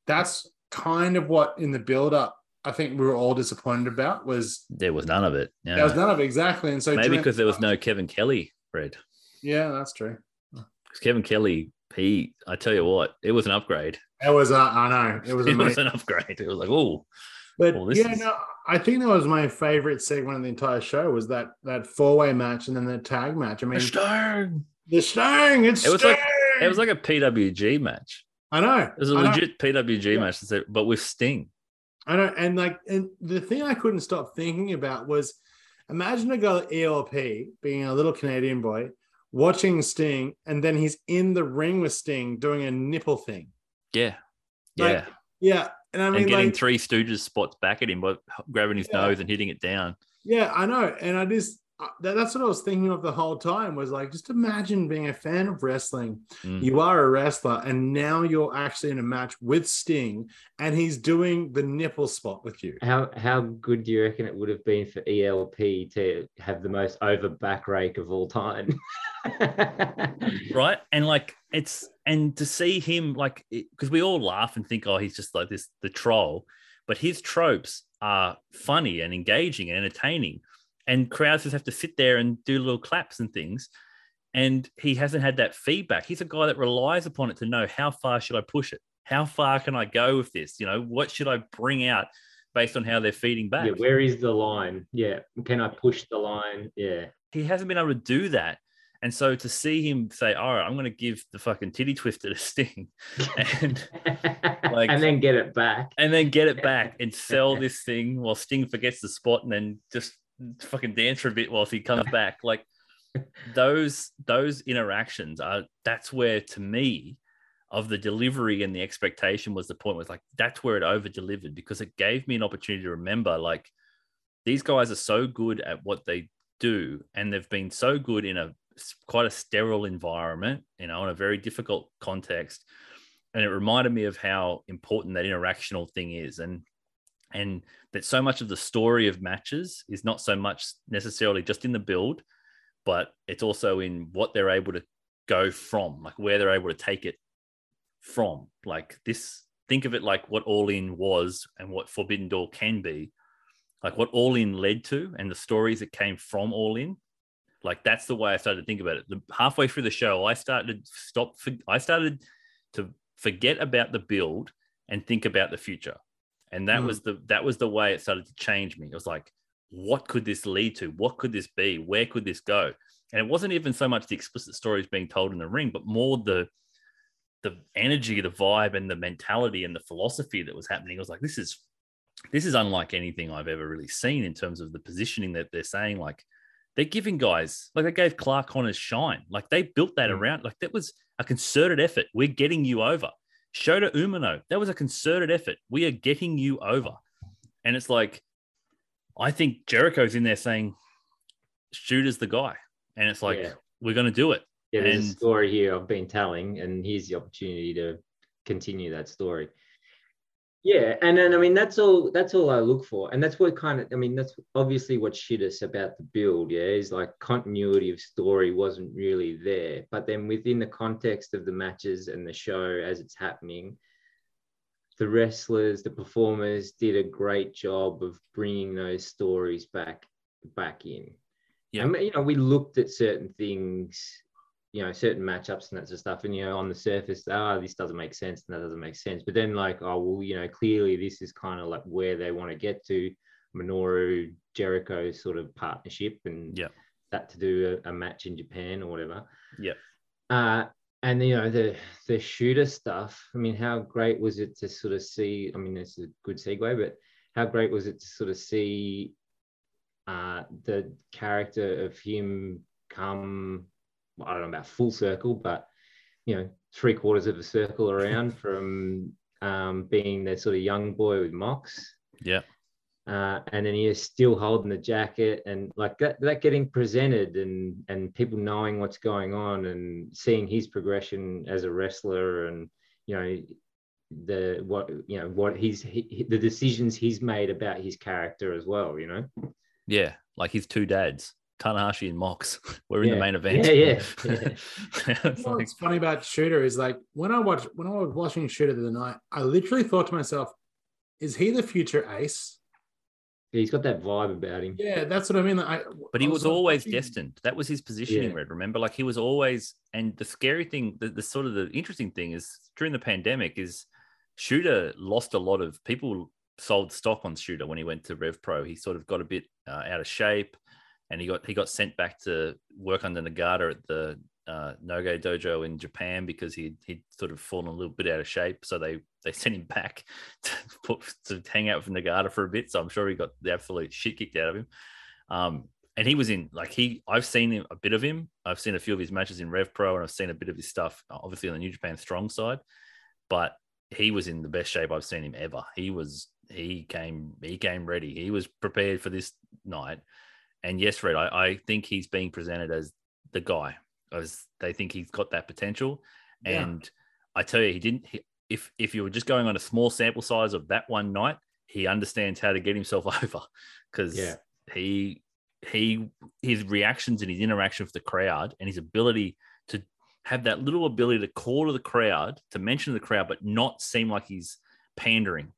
that's kind of what in the build up I think we were all disappointed about was there was none of it. Yeah. there was none of it exactly. And so Maybe because there was no Kevin Kelly, Fred. yeah, that's true. 'Cause Kevin Kelly, he, I tell you what, it was an upgrade. It was uh, I know it was [LAUGHS] It was an upgrade. It was like, oh, But Well, yeah, is- no, I think that was my favorite segment of the entire show was that that four way match and then the tag match. I mean, Stern. the Stang, it's It was like- It was like a PWG match. I know It was a I know, legit PWG Yeah. match, but with Sting. I know, and like, and the thing I couldn't stop thinking about was, imagine a guy like ELP being a little Canadian boy watching Sting, and then he's in the ring with Sting doing a nipple thing. Yeah. Like, Yeah. Yeah, and I mean, and getting like, three Stooges spots back at him by grabbing his Yeah. nose and hitting it down. Yeah, I know, and I just that, that's what I was thinking of the whole time was like, just imagine being a fan of wrestling. Mm. You are a wrestler, and now you're actually in a match with Sting, and he's doing the nipple spot with you. How how good do you reckon it would have been for ELP to have the most over back rake of all time? [LAUGHS] right and like it's and to see him like because we all laugh and think oh he's just like this the troll but his tropes are funny and engaging and entertaining and crowds just have to sit there and do little claps and things and he hasn't had that feedback he's a guy that relies upon it to know how far should i push it how far can i go with this you know what should i bring out based on how they're feeding back yeah, where is the line? Yeah, can I push the line? Yeah, he hasn't been able to do that. And so to see him say, "All right, I'm going to give the fucking titty twister to [LAUGHS] Sting," and [LAUGHS] like- and then get it back. and then get it [LAUGHS] back and sell this thing while Sting forgets the spot and then just fucking dance for a bit whilst he comes back. Like those those interactions are that's where to me of the delivery and the expectation was the point was like that's where it over delivered because it gave me an opportunity to remember like these guys are so good at what they do and they've been so good in a quite a sterile environment you know in a very difficult context. And it reminded me of how important that interactional thing is. And and that so much of the story of matches is not so much necessarily just in the build but it's also in what they're able to go from like where they're able to take it from. Like this think of it like what all in was and what forbidden door can be. Like what all in led to and the stories that came from all in like that's the way i started to think about it. The, halfway through the show i started to stop i started to forget about the build and think about the future and that Mm. was the that was the way it started to change me. It was like what could this lead to? What could this be? Where could this go? And it wasn't even so much the explicit stories being told in the ring but more the the energy the vibe and the mentality and the philosophy that was happening. It was like this is this is unlike anything i've ever really seen in terms of the positioning that they're saying like they're giving guys like they gave clark connors shine. Like they built that Mm. around like that was a concerted effort. We're getting you over shota umino that was a concerted effort we are getting you over and it's like i think jericho's in there saying shooter's the guy and it's like Yeah. we're going to do it Yeah, there's a And- story here I've been telling, and here's the opportunity to continue that story. Yeah, and then I mean that's all that's all I look for, and that's what kind of I mean that's obviously what shit us about the build. Yeah, is like continuity of story wasn't really there, but then within the context of the matches and the show as it's happening, the wrestlers, the performers did a great job of bringing those stories back back in. Yeah. I mean, you know, we looked at certain things you know certain matchups and that sort of stuff and you know on the surface ah this doesn't make sense and that doesn't make sense but then like oh well you know clearly this is kind of like where they want to get to minoru jericho sort of partnership and Yeah. that to do a, a match in japan or whatever Yeah. uh and you know the the shooter stuff i mean how great was it to sort of see i mean this is a good segue but how great was it to sort of see uh the character of him come I don't know about full circle, but you know, three quarters of a circle around [LAUGHS] from um, being the sort of young boy with Mox. Yeah. Uh, and then he is still holding the jacket and like that, that getting presented and and people knowing what's going on and seeing his progression as a wrestler and you know the what you know what he's he, the decisions he's made about his character as well you know Yeah, like his two dads, Tanahashi and Mox, [LAUGHS] were in Yeah. the main event. Yeah, yeah, [LAUGHS] [LAUGHS] yeah. It's like- What's funny about Shooter is like when I watch when I was watching Shooter the other night, I literally thought to myself, "Is he the future Ace?" he's got that vibe about him Yeah, that's what I mean. Like, I, but he I was like, always watching- destined. That was his positioning, Yeah. Red. Remember, like he was always. And the scary thing, the, the sort of the interesting thing is during the pandemic is Shooter lost a lot of people sold stock on Shooter when he went to Rev Pro. He sort of got a bit uh, out of shape, and he got he got sent back to work under Nagata at the uh, Noge Dojo in Japan because he he'd sort of fallen a little bit out of shape. So they they sent him back [LAUGHS] to put, to hang out with Nagata for a bit. So I'm sure he got the absolute shit kicked out of him. Um, and he was in like he I've seen him, a bit of him. I've seen a few of his matches in Rev Pro, and I've seen a bit of his stuff, obviously on the New Japan Strong side. But he was in the best shape I've seen him ever. He was he came he came ready. He was prepared for this night. And yes, Red, I, I think he's being presented as the guy, as they think he's got that potential. Yeah. And I tell you, he didn't. He, if if you were just going on a small sample size of that one night, he understands how to get himself [LAUGHS] over because Yeah. he he his reactions and his interaction with the crowd and his ability to have that little ability to call to the crowd, to mention the crowd, but not seem like he's pandering,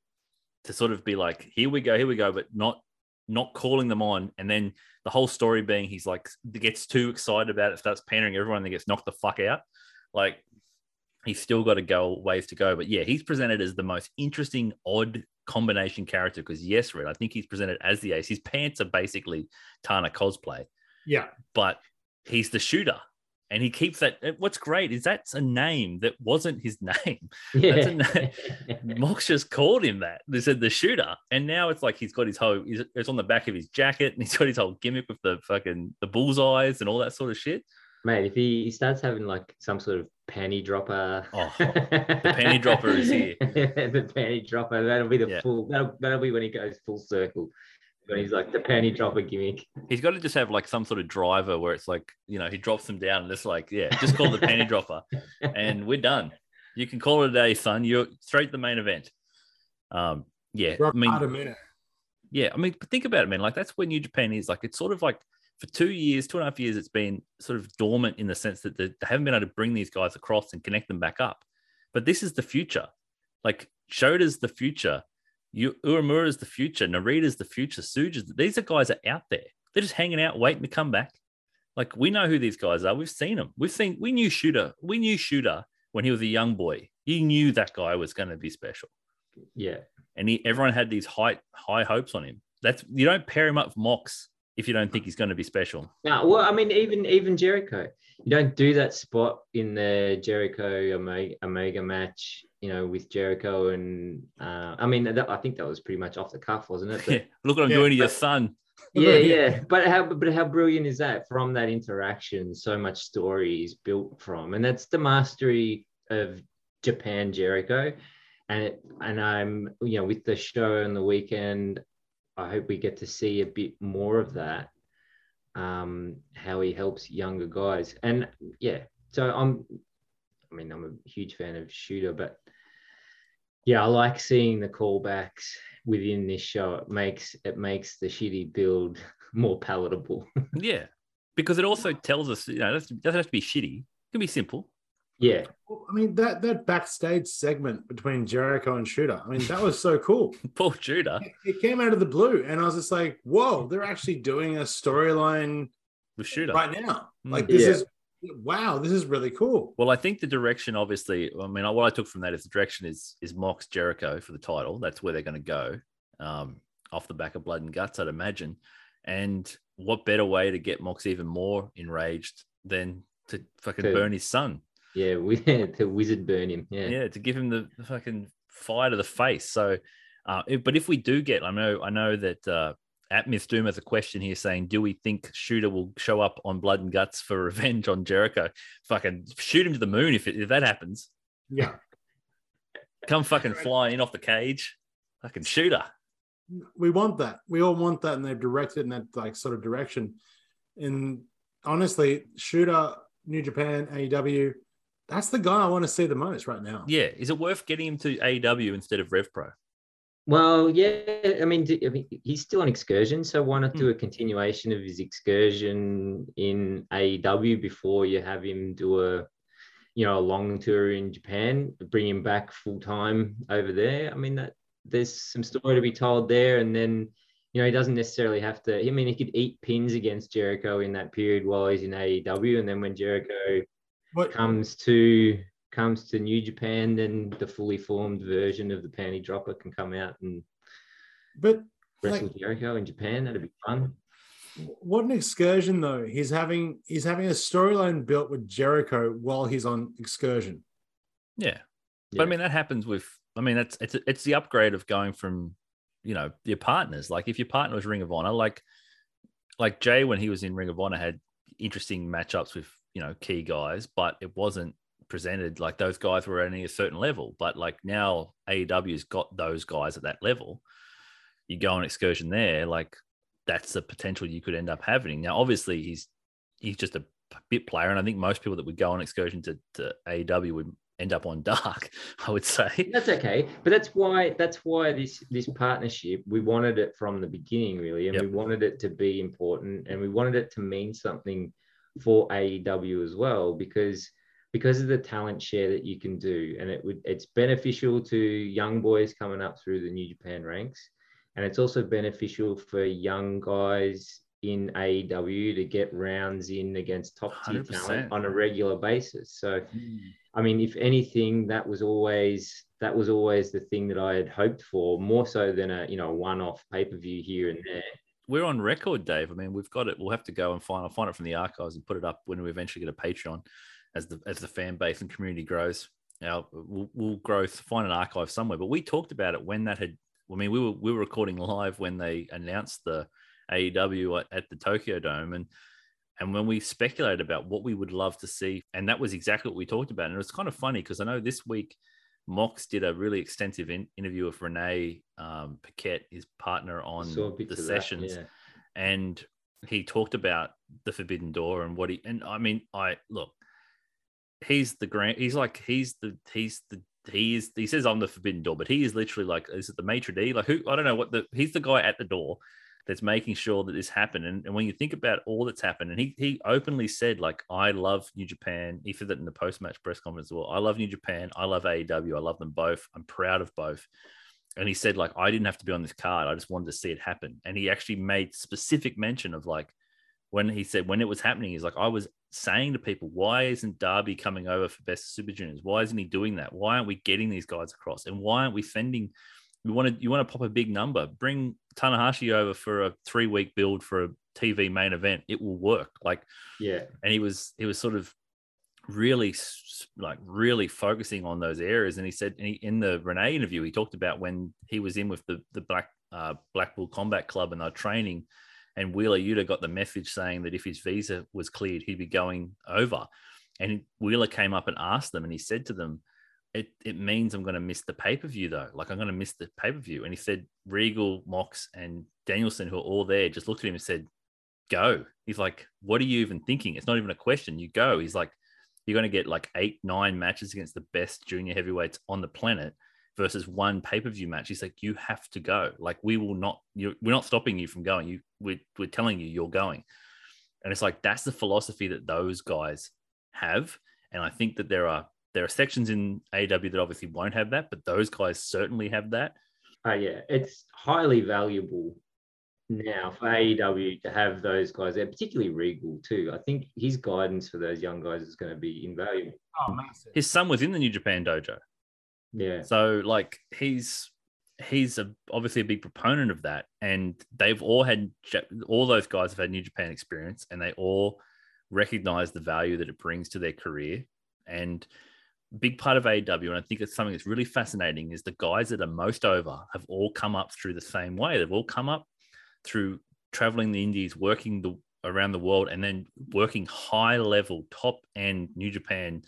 to sort of be like, here we go, here we go, but not not calling them on. And then the whole story being he's like gets too excited about it, starts pandering everyone, and gets knocked the fuck out. Like he's still got to go ways to go. But yeah, he's presented as the most interesting, odd combination character because yes, Red, I think he's presented as the ace. His pants are basically Tana cosplay, Yeah, but he's the shooter. And he keeps that. uh, What's great is that's a name that wasn't his [LAUGHS] name. Yeah. That's a na- Mox [LAUGHS] just called him that. They said the shooter, and now it's like he's got his whole. It's on the back of his jacket, and he's got his whole gimmick with the fucking the bullseyes and all that sort of shit. Mate, if he, he starts having like some sort of panty dropper, Oh, [LAUGHS] the panty dropper is here. the panty dropper, that'll be the Yeah. full. That'll that'll be when he goes full circle. When he's like the panty dropper gimmick. He's got to just have like some sort of driver where it's like you know he drops them down and it's like yeah, just call the panty dropper, [LAUGHS] and we're done. You can call it a day, son. You're straight to the main event. Um, yeah, Rock I mean, a minute. Yeah, I mean, think about it, man. Like that's where New Japan is. Like it's sort of like for two years, two and a half years, it's been sort of dormant in the sense that they they haven't been able to bring these guys across and connect them back up. But this is the future. Like Shota's the future. You Uemura's the future. Narita's the future. Tsuji's. These are guys that are out there. They're just hanging out, waiting to come back. Like we know who these guys are. We've seen them. We've seen. We knew Shooter. We knew Shooter when he was a young boy. You knew that guy was going to be special Yeah. and he, everyone had these high high hopes on him. That's you don't pair him up with Mox if you don't think he's going to be special. No, well, I mean, even even Jericho, you don't do that spot in the Jericho Omega, Omega match, you know, with Jericho and uh, I mean, that, I think that was pretty much off the cuff, wasn't it? But, Yeah, [LAUGHS] look what I'm Yeah, doing to your son. [LAUGHS] yeah, yeah. But how but how brilliant is that? From that interaction, so much story is built from, and that's the mastery of Japan Jericho. And it, and I'm you know with the show on the weekend, I hope we get to see a bit more of that. Um, how he helps younger guys, and yeah. So I'm, I mean, I'm a huge fan of Shooter, but yeah, I like seeing the callbacks within this show. It makes it makes the shitty build [LAUGHS] more palatable. [LAUGHS] Yeah, because it also tells us you know it doesn't have to be shitty. It can be simple. yeah, Well, I mean that that backstage segment between Jericho and Shooter. I mean that was so cool. [LAUGHS] Paul Shooter It came out of the blue, and I was just like, "Whoa, they're actually doing a storyline with Shooter. right now! Mm. Like this Yeah. is wow, this is really cool." Well, I think the direction, obviously, I mean, what I took from that is the direction is is Mox Jericho for the title. That's where they're going to go, um, off the back of Blood and Guts, I'd imagine. And what better way to get Mox even more enraged than to fucking To- burn his son? yeah, [LAUGHS] we to wizard burn him. Yeah, yeah, to give him the, the fucking fire to the face. So, uh, if- but if we do get, I know, I know that uh, at Miss Doom has a question here saying, "Do we think Shooter will show up on Blood and Guts for revenge on Jericho? Fucking shoot him to the moon if it, if that happens. Yeah, Come fucking flying in off the cage, fucking Shooter. we want that. We all want that, and they've directed in that like sort of direction. And honestly, Shooter, New Japan, AEW, that's the guy I want to see the most right now. Yeah, is it worth getting him to AEW instead of RevPro? Pro? Well, yeah, I mean, I mean, he's still on excursion, so why not Hmm. do a continuation of his excursion in AEW before you have him do a, you know, a long tour in Japan, bring him back full time over there. I mean, that there's some story to be told there, and then, you know, he doesn't necessarily have to. I mean, he could eat pins against Jericho in that period while he's in AEW, and then when Jericho What comes to comes to New Japan, then the fully formed version of the panty dropper can come out and but wrestle Like- Jericho in Japan. That'd be fun. what an excursion though. He's having he's having a storyline built with Jericho while he's on excursion. Yeah. Yeah. But I mean, that happens with, I mean, that's, it's, it's the upgrade of going from, you know, your partners. Like if your partner was Ring of Honor, like, like Jay, when he was in Ring of Honor, had interesting matchups with, you know, key guys, but it wasn't presented like those guys were only a certain level. But like now AEW's got those guys at that level. You go on excursion there, like that's the potential you could end up having. Now, obviously, he's he's just a bit player, and I think most people that would go on excursion to, to AEW would end up on dark. [LAUGHS] I would say. That's okay, but that's why that's why this this partnership we wanted it from the beginning, really, and Yep. we wanted it to be important, and we wanted it to mean something for AEW as well, because because of the talent share that you can do, and it would it's beneficial to young boys coming up through the New Japan ranks, and it's also beneficial for young guys in AEW to get rounds in against top tier talent on a regular basis. So. Hmm. I mean, if anything, that was always that was always the thing that I had hoped for, more so than a you know one-off pay-per-view here and there. we're on record, Dave. I mean, we've got it. We'll have to go and find. I'll find it from the archives and put it up when we eventually get a Patreon, as the as the fan base and community grows. Now we'll, we'll grow find an archive somewhere. But we talked about it when that had. I mean, we were we were recording live when they announced the AEW at, at the Tokyo Dome, and and when we speculated about what we would love to see, and that was exactly what we talked about. And it was kind of funny because I know this week Mox did a really extensive in, interview with Renee um, Paquette, his partner on the sessions, that, yeah. and he talked about the Forbidden Door and what he and I mean, I look, he's the grand, he's like he's the he's the he is he says I'm the Forbidden Door, but he is literally like is it the maitre d? Like who I don't know what the he's the guy at the door that's making sure that this happened. And, and, when you think about all that's happened, and he he openly said, like, I love New Japan. He said that in the post match press conference as well. I love New Japan. I love AEW. I love them both. I'm proud of both. And he said, like, I didn't have to be on this card. I just wanted to see it happen. And he actually made specific mention of like when he said when it was happening, he's like, I was saying to people, why isn't Darby coming over for Best Super Juniors? Why isn't he doing that? Why aren't we getting these guys across? And why aren't we sending you want to you want to pop a big number bring tanahashi over for a three week build for a tv main event it will work like yeah and he was he was sort of really like really focusing on those areas and he said in the renee interview he talked about when he was in with the the black uh, blackpool combat club and they're training and wheeler yuta got the message saying that if his visa was cleared he'd be going over and wheeler came up and asked them and he said to them it, it means I'm going to miss the pay per view though. Like I'm going to miss the pay per view. And he said Regal, Mox, and Danielson, who are all there, just looked at him and said, "Go." He's like, "What are you even thinking? It's not even a question. You go." He's like, "You're going to get like eight, nine matches against the best junior heavyweights on the planet." Versus one pay per view match, he's like, you have to go. Like we will not, you we're not stopping you from going. You, we're, we're telling you you're going, and it's like that's the philosophy that those guys have. And I think that there are there are sections in AW that obviously won't have that, but those guys certainly have that. Uh, yeah, it's highly valuable now for AEW to have those guys there, particularly Regal too. I think his guidance for those young guys is going to be invaluable. Oh. His son was in the New Japan dojo. Yeah. So like he's he's a, obviously a big proponent of that, and they've all had all those guys have had New Japan experience, and they all recognize the value that it brings to their career. And big part of AEW, and I think it's something that's really fascinating, is the guys that are most over have all come up through the same way. They've all come up through traveling the indies, working the around the world, and then working high level, top end New Japan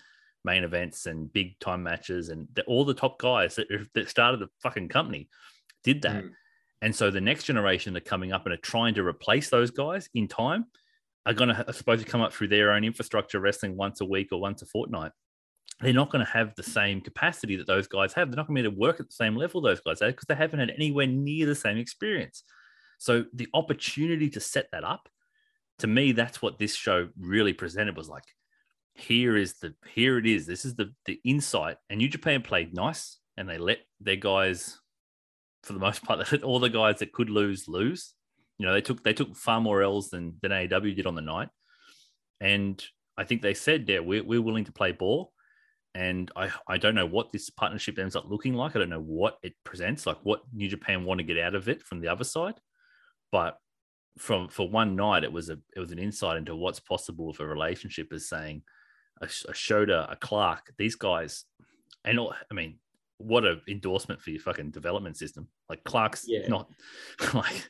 main events and big time matches, and the, all the top guys that, that started the fucking company did that. Mm. And so the next generation that are coming up and are trying to replace those guys in time are going to, I suppose, come up through their own infrastructure, wrestling once a week or once a fortnight they're not going to have the same capacity that those guys have. They're not going to be able to work at the same level those guys have because they haven't had anywhere near the same experience. So the opportunity to set that up, to me, that's what this show really presented was like, here is the here it is. This is the the insight. And New Japan played nice and they let their guys, for the most [LAUGHS] part, they let all the guys that could lose lose. You know, they took they took far more L's than than AEW did on the night. And I think they said, yeah, we're, we're willing to play ball and I, I don't know what this partnership ends up looking like. I don't know what it presents, like what New Japan want to get out of it from the other side. But from for one night, it was a it was an insight into what's possible if a relationship is saying a, a Shota, a Clark, these guys, and all, I mean, what a endorsement for your fucking development system. Like Clark's yeah. not [LAUGHS] like.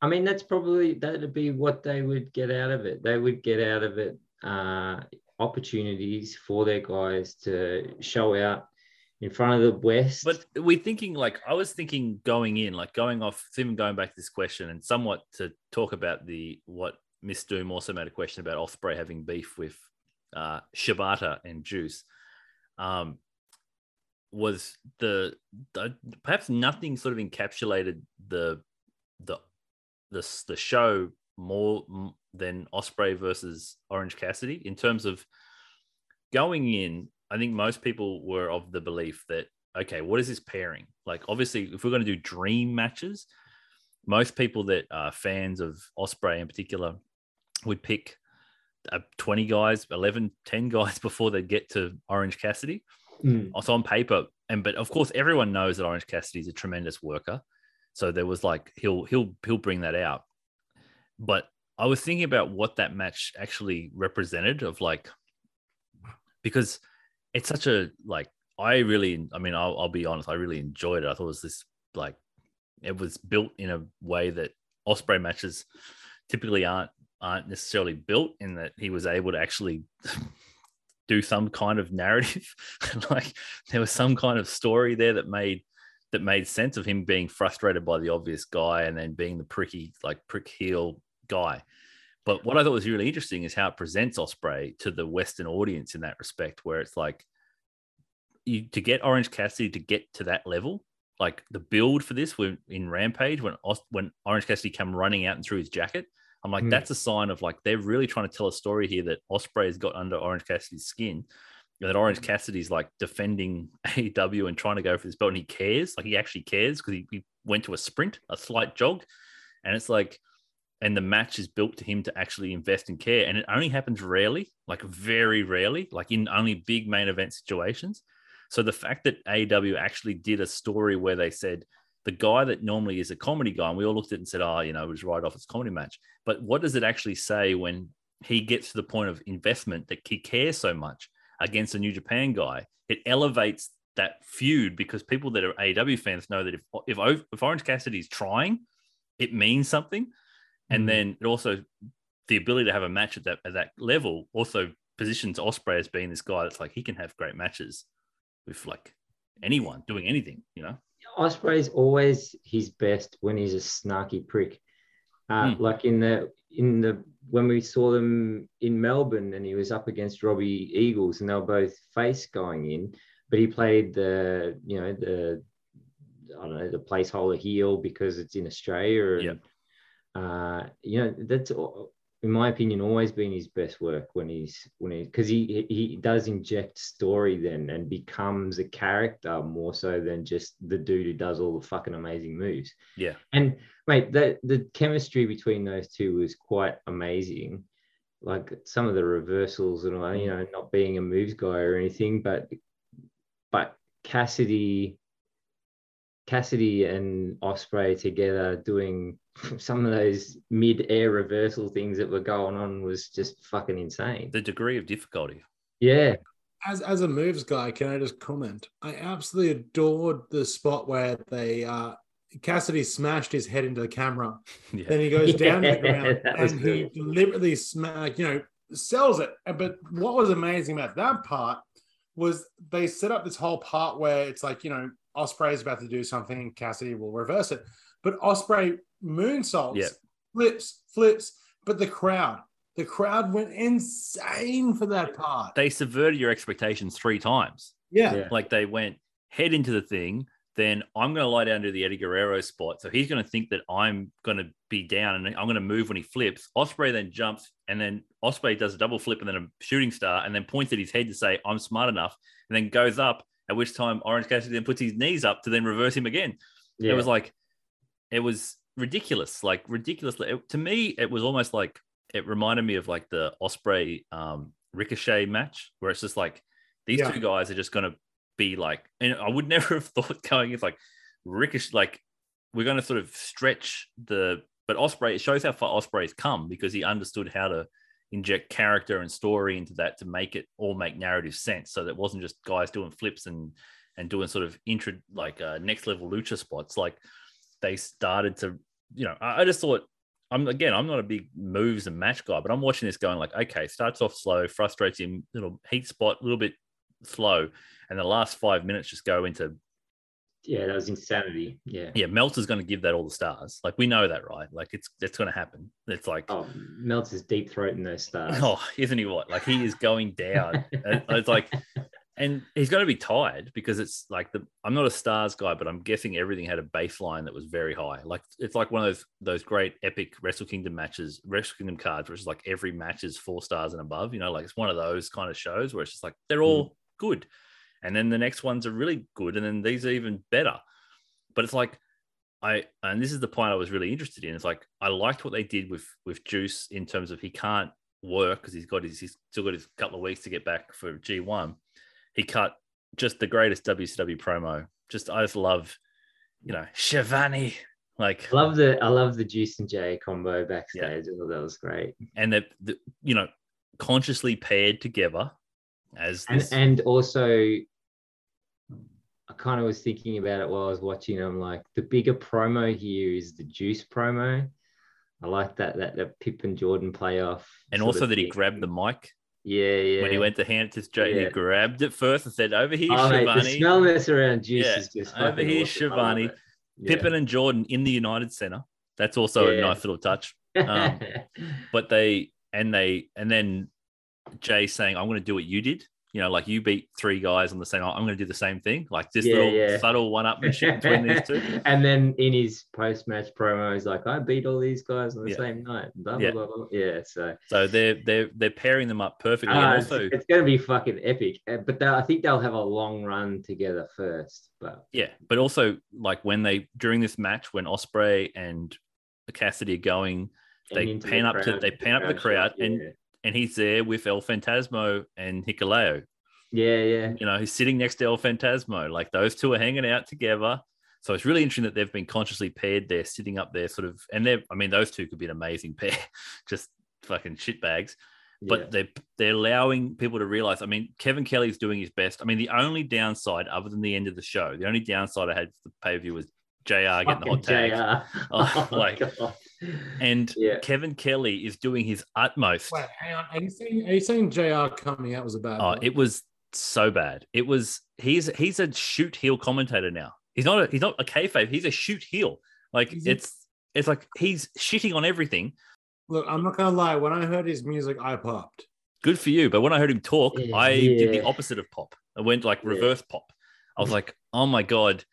I mean, that's probably that'd be what they would get out of it. They would get out of it uh, opportunities for their guys to show out in front of the West. But we're thinking like I was thinking going in, like going off, even going back to this question and somewhat to talk about the what Miss Doom also made a question about Ospreay having beef with uh, Shibata and Juice. Um, was the, the perhaps nothing sort of encapsulated the the the the show more than Ospreay versus Orange Cassidy in terms of going in. I think most people were of the belief that okay, what is this pairing? Like, obviously, if we're going to do dream matches, most people that are fans of Ospreay in particular would pick uh, 20 guys, 11, 10 [LAUGHS] guys before they get to Orange Cassidy. Mm. So on paper, and but of course, everyone knows that Orange Cassidy is a tremendous worker. So there was like he'll he'll he'll bring that out. but I was thinking about what that match actually represented of like, because it's such a like I really, I mean, I'll, I'll be honest, I really enjoyed it. I thought it was this like, it was built in a way that Ospreay matches typically aren't aren't necessarily built in that he was able to actually [LAUGHS] do some kind of narrative. [LAUGHS] Like there was some kind of story there that made that made sense of him being frustrated by the obvious guy and then being the pricky like prick heel guy. But what i thought was really interesting is how it presents ospreay to the western audience in that respect where it's like you to get orange cassidy to get to that level like the build for this when in rampage when when orange cassidy come running out and through his jacket I'm like, mm. that's a sign of like they're really trying to tell a story here that Ospreay's got under Orange Cassidy's skin. And that Orange hmm. Cassidy's like defending [LAUGHS] AEW and trying to go for this belt, and he cares. Like he actually cares because he, he went to a sprint, a slight jog, and it's like, and the match is built to him to actually invest in care, and it only happens rarely, like very rarely, like in only big main event situations. So the fact that AEW actually did a story where they said, the guy that normally is a comedy guy, and we all looked at it and said, oh, you know, it was right off its comedy match. But what does it actually say when he gets to the point of investment that he cares so much against a New Japan guy? It elevates that feud because people that are AEW fans know that if if, if Orange Cassidy is trying, it means something. And mm then it also the ability to have a match at that at that level also positions Ospreay as being this guy that's like he can have great matches with like anyone doing anything, you know. Ospreay's always his best when he's a snarky prick. Uh, mm. Like in the in the when we saw them in Melbourne and he was up against Robbie Eagles and they were both face going in, but he played the you know the I don't know the placeholder heel because it's in Australia. And, yeah. uh, you know that's in my opinion, always been his best work when he's when he because he he does inject story then and becomes a character more so than just the dude who does all the fucking amazing moves. Yeah. And mate, the the chemistry between those two was quite amazing. Like some of the reversals and all you know, not being a moves guy or anything, but but Cassidy Cassidy and Ospreay together doing [LAUGHS] some of those mid-air reversal things that were going on was just fucking insane. The degree of difficulty. Yeah. As as a moves guy, can I just comment? I absolutely adored the spot where they uh Cassidy smashed his head into the camera. [LAUGHS] Yeah. Then he goes down yeah, the ground and he deliberately smack, you know, sells it. But what was amazing about that part was they set up this whole part where it's like, you know, Ospreay is about to do something, Cassidy will reverse it. But Ospreay moonsaults, yep. flips, flips, but the crowd, the crowd went insane for that part. They subverted your expectations three times. Yeah. yeah. Like they went head into the thing, then I'm going to lie down to the Eddie Guerrero spot. So he's going to think that I'm going to be down and I'm going to move when he flips. Ospreay then jumps and then Ospreay does a double flip and then a shooting star and then points at his head to say, I'm smart enough, and then goes up at which time Orange Cassidy then puts his knees up to then reverse him again. Yeah. It was like, it was ridiculous, like ridiculously. It, to me, it was almost like it reminded me of like the Ospreay um, Ricochet match, where it's just like these yeah. two guys are just going to be like, and I would [LAUGHS] never have thought going it's like Ricochet, like we're going to sort of stretch the, but Ospreay. it shows how far Ospreay's come because he understood how to inject character and story into that to make it all make narrative sense. So that wasn't just guys doing flips and and doing sort of intro like uh, next level lucha spots. Like they started to, you know, I, I just thought I'm again, I'm not a big moves and match guy, but I'm watching this going like, okay, starts off slow, frustrates him, little heat spot, a little bit slow, and the last five minutes just go into yeah, that was insanity. Yeah. Yeah, Meltzer's going to give that all the stars. Like we know that, right? Like it's it's going to happen. It's like oh, Meltzer's deep throating those stars. Oh, isn't he what? Like he is going down. [LAUGHS] it's like, and he's going to be tired because it's like the. I'm not a stars guy, but I'm guessing everything had a baseline that was very high. Like it's like one of those those great epic Wrestle Kingdom matches, Wrestle Kingdom cards, which is like every match is four stars and above. You know, like it's one of those kind of shows where it's just like they're all mm. good and then the next ones are really good, and then these are even better. But it's like I and this is the point I was really interested in. It's like I liked what they did with with Juice in terms of he can't work because he's got his he's still got his couple of weeks to get back for G1. He cut just the greatest WCW promo. Just I just love, you know, Schiavone Like, I love the I love the Juice and Jay combo backstage. I thought that was great. and they're, the you know consciously paired together as And this. and also I kind of was thinking about it while I was watching. I'm like, the bigger promo here is the Juice promo. I like that that that Pip and Jordan playoff. and also that he grabbed the mic Yeah, yeah. when he went to hand it to Jay. Yeah. He grabbed it first and said, "Over here, Oh, mate, the Schiavone." smellness around Juice Yeah, is just over here, awesome. Schiavone. Yeah. Pippen and Jordan in the United Center. That's also a nice little touch. [LAUGHS] um, But they and they and then Jay saying, "I'm going to do what you did." You know, like you beat three guys on the same. I'm going to do the same thing. Like this Yeah, little yeah. subtle one-upmanship [LAUGHS] between these two. and then in his post-match promo, he's like, "I beat all these guys on the Yeah. same night." Blah, Yeah. blah, blah, yeah. So So they're they're they're pairing them up perfectly. uh, and it's, also, it's going to be fucking epic. Uh, But I think they'll have a long run together first. But Yeah, but also like when they during this match when Ospreay and Cassidy are going, They pan up to- they pan up the crowd shot, and-. And he's there with El Phantasmo and Hikuleo. yeah, yeah. You know, he's sitting next to El Phantasmo. Like those two are hanging out together. So it's really interesting that they've been consciously paired there, sitting up there, sort of. And they're, I mean, those two could be an amazing [LAUGHS] pair, just fucking shitbags. But yeah. they're they're allowing people to realize. I mean, Kevin Kelly's doing his best. I mean, the only downside, other than the end of the show, the only downside I had for the pay per view was Jr. getting the hot tag. JR. [LAUGHS] Oh, [LAUGHS] oh like- God. And yeah. Kevin Kelly is doing his utmost. Wait, hang on. Are you saying, are you saying JR coming out was a bad Oh, one? it was so bad. It was he's he's a shoot heel commentator now. He's not a he's not a kayfabe. He's a shoot heel. Like Is he? it's it's like he's shitting on everything. Look, I'm not gonna lie. When I heard his music, I popped. Good for you. But when I heard him talk, Yeah, I did the opposite of pop. I went like Yeah. reverse pop. I was like, oh my god,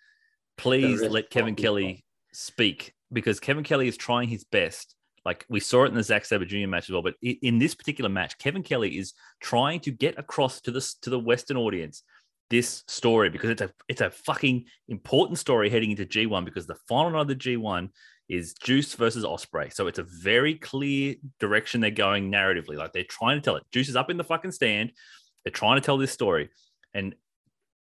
please let Kevin Kelly pop. speak because Kevin Kelly is trying his best. Like we saw it in the Zack Sabre Jr. match as well, but in this particular match, Kevin Kelly is trying to get across to this to the Western audience this story because it's a it's a fucking important story heading into G1 because the final night of the G1 is Juice versus Ospreay. So it's a very clear direction they're going narratively. Like they're trying to tell it. Juice is up in the fucking stand. They're trying to tell this story. And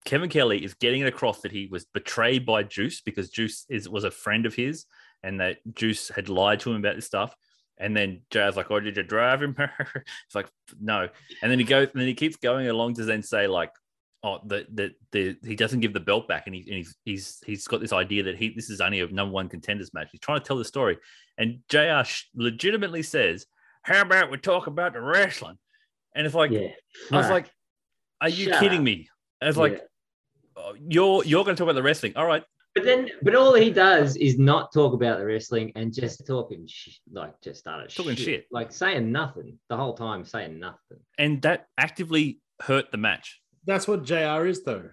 Kevin Kelly is getting it across that he was betrayed by Juice because Juice is was a friend of his and that Juice had lied to him about this stuff. And then Jay's like, "Oh, did you drive him?" [LAUGHS] it's like, "No." And then he goes, and then he keeps going along to then say, like, "Oh, the the, the he doesn't give the belt back, and, he, and he's he's he's got this idea that he this is only a number one contenders match. He's trying to tell the story." And Jr. legitimately says, "How about we talk about the wrestling?" And it's like, yeah. I was like, "Are you Shut kidding up. me?" I was like, Yeah. oh, "You're you're going to talk about the wrestling, all right?" But then, but all he does is not talk about the wrestling and just talking, sh- like just started Talking shit. like saying nothing the whole time, saying nothing. And that actively hurt the match. That's what JR is, though.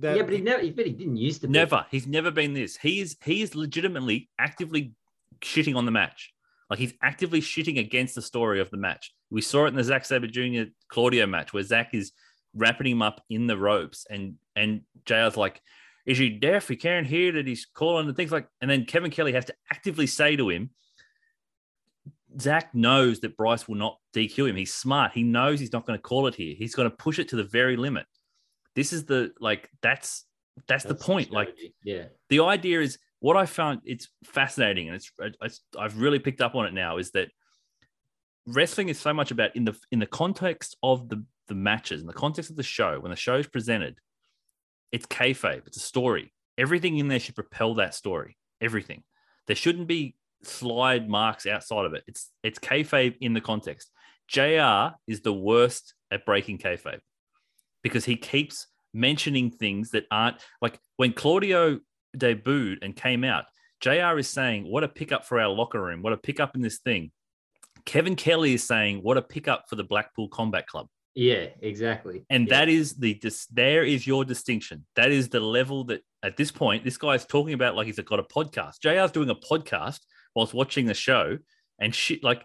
That, yeah, but he never, but he didn't used to. be. Never. He's never been this. He is he is legitimately actively shitting on the match. Like he's actively shitting against the story of the match. We saw it in the Zack Sabre Jr. Claudio match where Zack is wrapping him up in the ropes and and JR's like, is he deaf? He can't hear that he's calling and things like and then Kevin Kelly has to actively say to him, Zack knows that Bryce will not DQ him. He's smart. He knows he's not going to call it here. He's going to push it to the very limit. This is the like that's that's, the point. Like yeah, the idea is what I found it's fascinating and it's, it's I've really picked up on it now is that wrestling is so much about in the in the context of the the matches in the context of the show when the show is presented it's kayfabe. It's a story. Everything in there should propel that story. Everything. There shouldn't be slide marks outside of it. It's it's kayfabe in the context. Jr is the worst at breaking kayfabe because he keeps mentioning things that aren't like when Claudio debuted and came out, JR is saying, What a pickup for our locker room, what a pickup in this thing. Kevin Kelly is saying, What a pickup for the Blackpool Combat Club. Yeah, exactly. And Yeah. that is the dis- there is your distinction. That is the level that at this point, this guy's talking about like he's got a podcast. JR's doing a podcast whilst watching the show and shit like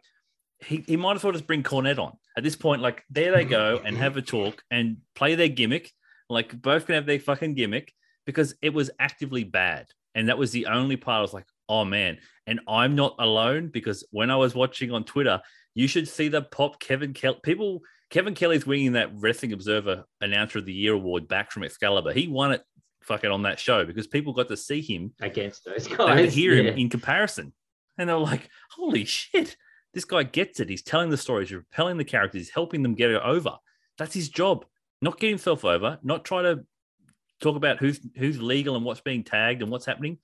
he, he might as well just bring Cornette on. At this point, like there they go and have a talk and play their gimmick. Like both can have their fucking gimmick because it was actively bad. And that was the only part I was like, oh man. And I'm not alone because when I was watching on Twitter, you should see the pop Kevin Kelly. People, Kevin Kelly's winning that Wrestling Observer Announcer of the Year award back from Excalibur. He won it fucking on that show because people got to see him against those guys. could hear yeah. him in comparison. And they were like, holy shit, this guy gets it. He's telling the stories, he's repelling the characters, he's helping them get it over. That's his job. Not get himself over, not try to talk about who's who's legal and what's being tagged and what's happening,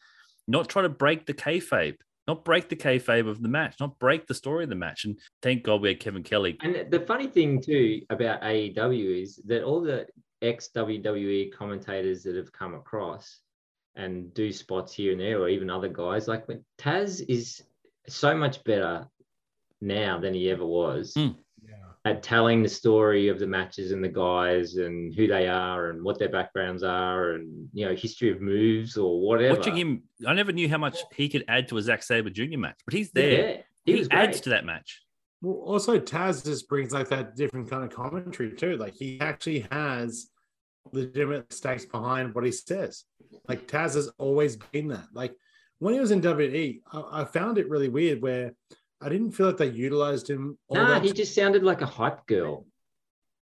not try to break the kayfabe, not break the kayfabe of the match, not break the story of the match. And thank God we had Kevin Kelly. And the funny thing too about AEW is that all the ex WWE commentators that have come across and do spots here and there, or even other guys, like when Taz is so much better now than he ever was Mm. Yeah. at telling the story of the matches and the guys and who they are and what their backgrounds are and you know history of moves or whatever. Watching him, I never knew how much he could add to a Zack Sabre Jr. match, but he's there. yeah, he, he adds great. to that match. Well, also Taz just brings like that different kind of commentary too. Like he actually has legitimate stakes behind what he says. Like Taz has always been that. Like when he was in WWE, I, I found it really weird where I didn't feel like they utilized him. all Nah, that he just sounded like a hype girl.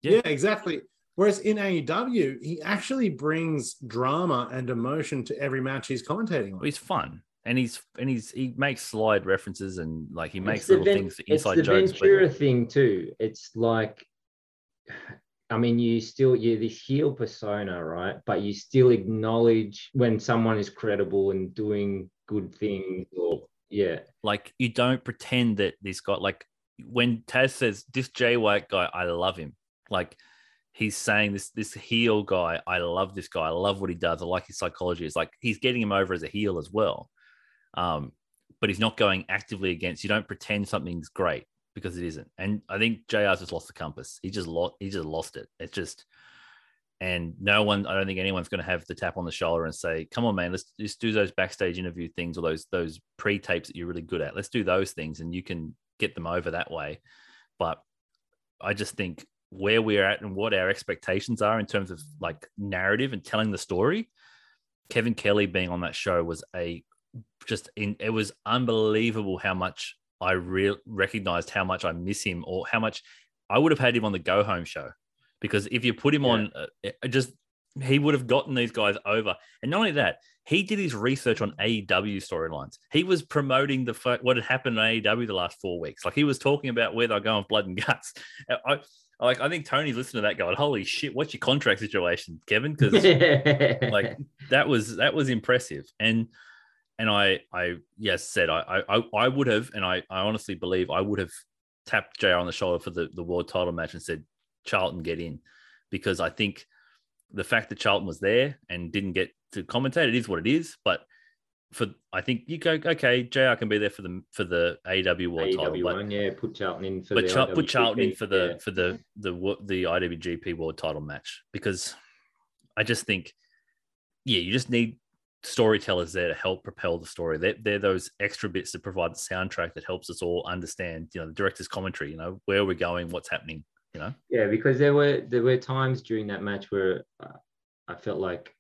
Yeah. Yeah. exactly. Whereas in AEW, he actually brings drama and emotion to every match he's commentating on. He's fun. And he's and he's he makes slide references and like he makes little Ven- things, it's inside the jokes. but- Ventura thing too. It's like, I mean, you still you're this heel persona, right? But you still acknowledge when someone is credible and doing good things, or yeah, like you don't pretend that this guy like when Taz says this Jay White guy, I love him. Like he's saying this this heel guy, I love this guy. I love what he does. I like his psychology. It's like he's getting him over as a heel as well. Um, but he's not going actively against. You don't pretend something's great because it isn't. And I think JR's just lost the compass. He just lost. He just lost it. It's just. And no one, I don't think anyone's going to have the tap on the shoulder and say, "Come on, man, let's just do those backstage interview things or those those pre tapes that you're really good at. Let's do those things, and you can get them over that way." But I just think where we're at and what our expectations are in terms of like narrative and telling the story. Kevin Kelly being on that show was a just in it was unbelievable how much I real recognized how much I miss him or how much I would have had him on the go home show because if you put him Yeah. on uh, just he would have gotten these guys over. And not only that he did his research on AEW storylines. He was promoting the what had happened in AEW the last four weeks. Like he was talking about where they're going with blood and guts. [LAUGHS] I, like I think Tony's listening to that going holy shit what's your contract situation Kevin? Because [LAUGHS] like that was that was impressive. And and i i yes said i i i would have and i i honestly believe i would have tapped jr on the shoulder for the the world title match and said charlton get in because i think the fact that charlton was there and didn't get to commentate it is what it is but for i think you go okay jr can be there for the for the aw world title AEW but yeah, put Charlton in for but Char- put Charlton in for the yeah. for the the the IWGP World Title match because I just think, yeah, you just need storytellers there to help propel the story. They're, they're those extra bits that provide the soundtrack that helps us all understand, you know, the director's commentary. You know, where we're going, what's happening. You know, Yeah, because there were there were times during that match where uh, I felt like,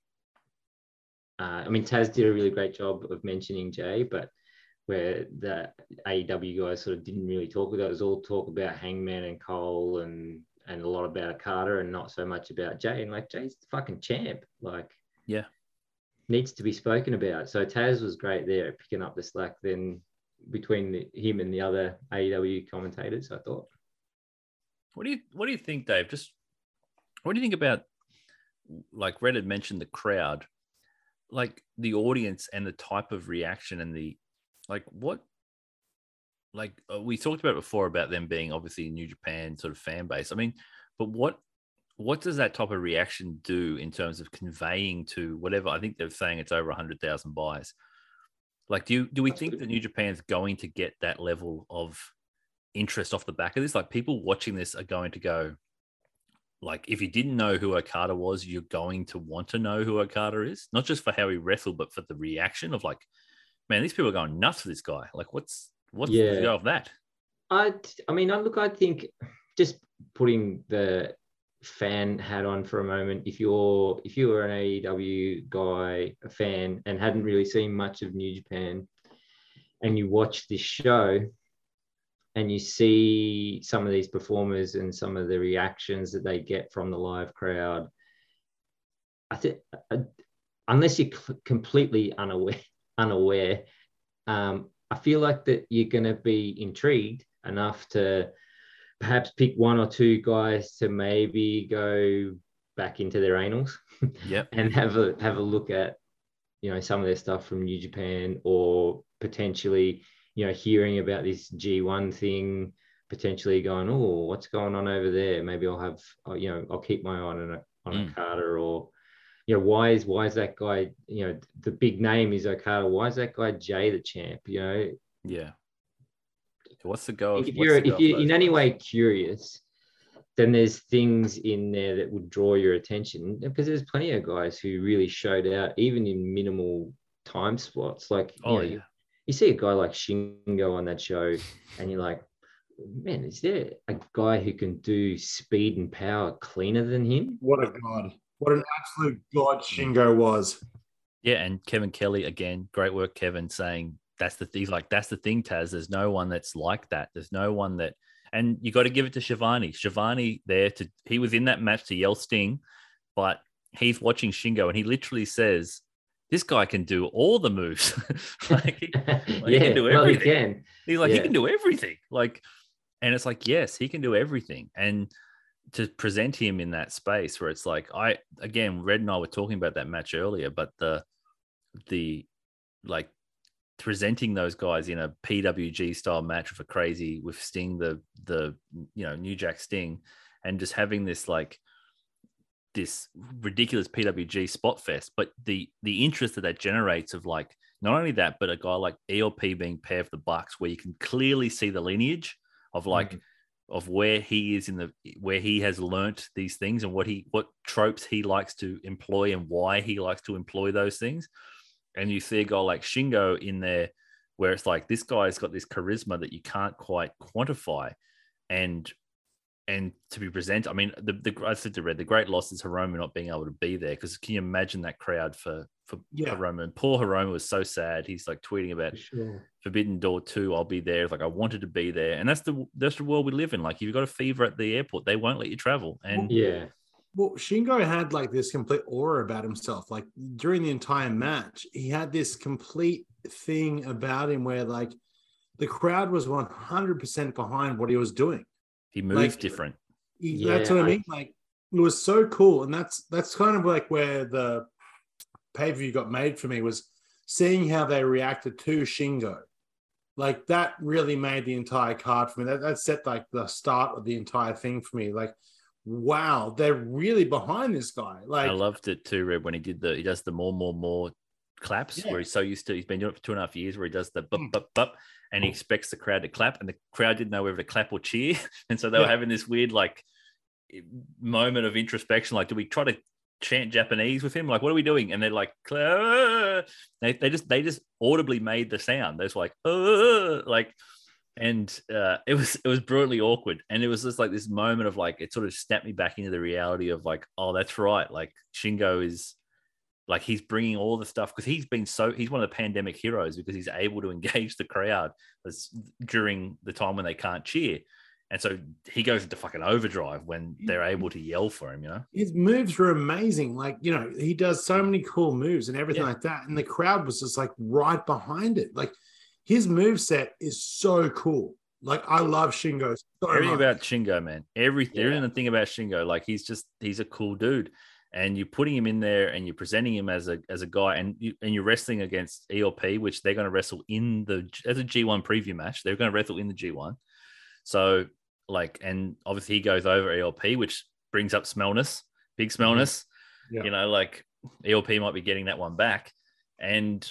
uh, I mean, Taz did a really great job of mentioning Jay, but where the AEW guys sort of didn't really talk about it. It was all talk about Hangman and Cole and and a lot about Carter and not so much about Jay. And like Jay's the fucking champ, like Yeah. needs to be spoken about. So Taz was great there at picking up the slack then between the, him and the other AEW commentators. I thought. What do you what do you think, Dave? Just what do you think about like Red had mentioned the crowd, like the audience and the type of reaction and the like what like uh, we talked about before about them being obviously New Japan sort of fan base. I mean, but what what does that type of reaction do in terms of conveying to whatever? I think they're saying it's over hundred thousand buys. Like, do you do we That's think that New Japan's going to get that level of interest off the back of this? Like, people watching this are going to go, like, if you didn't know who Okada was, you're going to want to know who Okada is, not just for how he wrestled, but for the reaction of like, man, these people are going nuts for this guy. Like, what's what's Yeah. the go of that? I I mean, I look, I think just putting the fan hat on for a moment. If you're if you were an AEW guy, a fan, and hadn't really seen much of New Japan, and you watch this show, and you see some of these performers and some of the reactions that they get from the live crowd, I think. I, unless you're cl- completely unaware, [LAUGHS] unaware, um, I feel like that you're going to be intrigued enough to perhaps pick one or two guys to maybe go back into their annals [LAUGHS] Yep. and have a have a look at you know some of their stuff from New Japan or potentially you know hearing about this G1 thing potentially going oh what's going on over there maybe I'll have uh, you know I'll keep my eye on a on Mm. a Carter or you know why is why is that guy you know the big name is Okada why is that guy Jay the champ you know Yeah. What's the goal? if you're if you're in any way curious then there's things in there that would draw your attention because there's plenty of guys who really showed out even in minimal time slots like Oh know, yeah. You, you see a guy like Shingo on that show and you're like man is there a guy who can do speed and power cleaner than him What a god! What an absolute god Shingo was. Yeah, and Kevin Kelly again, great work, Kevin, saying that's the thing. Like that's the thing, Taz. There's no one that's like that. There's no one that, and you got to give it to Schiavone. Schiavone there to he was in that match to yell Sting, but he's watching Shingo and he literally says, "This guy can do all the moves. [LAUGHS] like he, [LAUGHS] he yeah can do well he everything. can he's like he can do everything. Like, and it's like yes, he can do everything. And to present him in that space where it's like I again, Red and I were talking about that match earlier, but the the like presenting those guys in a PWG style match with a crazy with Sting, the the you know New Jack Sting, and just having this like this ridiculous PWG spot fest, but the the interest that that generates of like not only that, but a guy like ELP being paired with the Bucks, where you can clearly see the lineage of like Mhm. of where he is in the where he has learnt these things and what he what tropes he likes to employ and why he likes to employ those things. And you see a guy like Shingo in there where it's like this guy's got this charisma that you can't quite quantify. And and to be presented, I mean, the, the I said to Red, the great loss is Hiromu not being able to be there because can you imagine that crowd for for Yeah. Hiromu? And poor Hiromu was so sad. He's like tweeting about sure Forbidden Door 2, I'll be there. Like I wanted to be there. And that's the that's the world we live in. Like if you've got a fever at the airport, they won't let you travel. And yeah Well, Shingo had like this complete aura about himself. Like during the entire match, he had this complete thing about him where like the crowd was 100% behind what he was doing. He moves Like- different. He- that's what I I- mean. Like it was so cool. And that's that's kind of like where the pay-per-view got made for me was seeing how they reacted to Shingo. Like that really made the entire card for me. That, that set like the start of the entire thing for me. Like, wow, they're really behind this guy. Like I loved it too, Red, when he did the he does the more, more, more claps Yeah. where he's so used to he's been doing it for two and a half years where he does the bup, Mm. bup, bup, and he expects the crowd to clap and the crowd didn't know whether to clap or cheer. [LAUGHS] And so they were having this weird like moment of introspection. Like, do we try to chant Japanese with him? Like, what are we doing? And they're like, "Cla-" they, they just they just audibly made the sound. There's like, like, and uh, it was it was brutally awkward. And it was just like this moment of like it sort of snapped me back into the reality of like, oh, that's right. Like Shingo is like he's bringing all the stuff because he's been so he's one of the pandemic heroes because he's able to [LAUGHS] engage the crowd as, during the time when they can't cheer. And so he goes into fucking overdrive when they're able to yell for him, you know? his moves were amazing. Like, you know, he does so many cool moves and everything Yeah. like that. And the crowd was just like right behind it. Like his move set is so cool. Like I love Shingo so everything much. about Shingo, man. Everything, Yeah. everything the thing about Shingo, like he's just he's a cool dude, and you're putting him in there and you're presenting him as a as a guy, and you and you're wrestling against ELP, which they're going to wrestle in the as a G1 preview match. They're going to wrestle in the G1, so like, and obviously he goes over ELP, which brings up Smellness, big mm-hmm. Smellness. Yeah. You know, like ELP might be getting that one back, and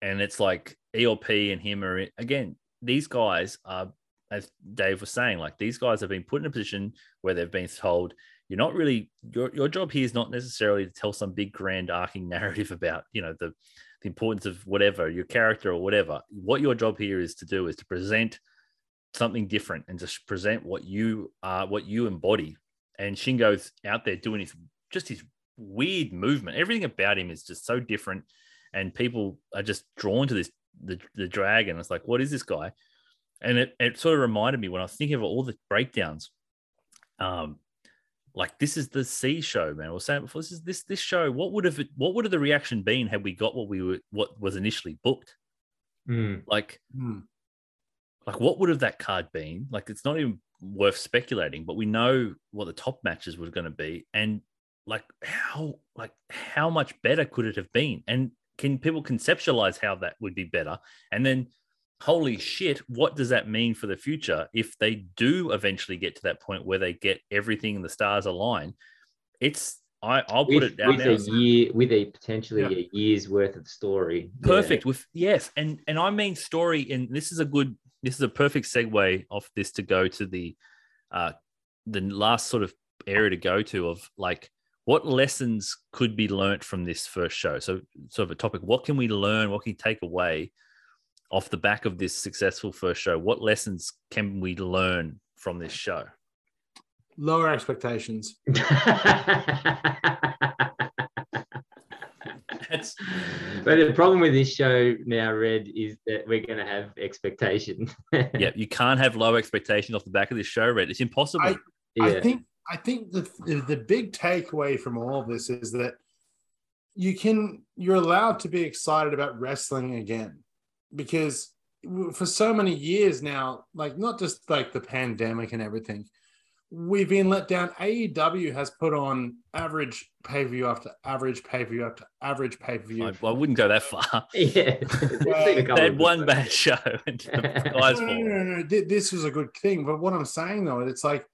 and it's like ELP and him are again. These guys are as Dave was saying, like these guys have been put in a position where they've been told you're not really your your job here is not necessarily to tell some big grand arcing narrative about you know the the importance of whatever your character or whatever. What your job here is to do is to present something different and to present what you are, what you embody. And Shingo's out there doing his just his weird movement. Everything about him is just so different, and people are just drawn to this the the dragon. It's like, what is this guy? And it, it sort of reminded me when I was thinking of all the breakdowns. Um, like this is the C show, man. I was saying before, this is this this show. What would have what would have the reaction been had we got what we were what was initially booked? Mm. Like, Hmm. like what would have that card been? Like, it's not even worth speculating, but we know what the top matches were going to be, and like how like how much better could it have been? And can people conceptualize how that would be better? And then, holy shit, what does that mean for the future if they do eventually get to that point where they get everything and the stars align? It's I I'll put With, it down with now. a year, with a potentially Yeah. a year's worth of story. Yeah. perfect with yes and and i mean story and this is a good this is a perfect segue off this to go to the uh the last sort of area to go to of like what lessons could be learnt from this first show so sort of a topic what can we learn what can we take away off the back of this successful first show what lessons can we learn from this show Lower expectations. [LAUGHS] That's but the problem with this show now, Red, is that we're going to have expectation. [LAUGHS] yeah you can't have low expectations off the back of this show red it's impossible I- yeah. I think I think the, the the big takeaway from all of this is that you can you're allowed to be excited about wrestling again because for so many years now, like not just like the pandemic and everything, we've been let down. AEW has put on average pay per view after average pay per view after average pay per view. I, I wouldn't go that far [LAUGHS] yeah. [LAUGHS] Well, Seen a couple they had one [LAUGHS] bad show and the guys no, no, no, no, no. This was a good thing. But what I'm saying though, it's like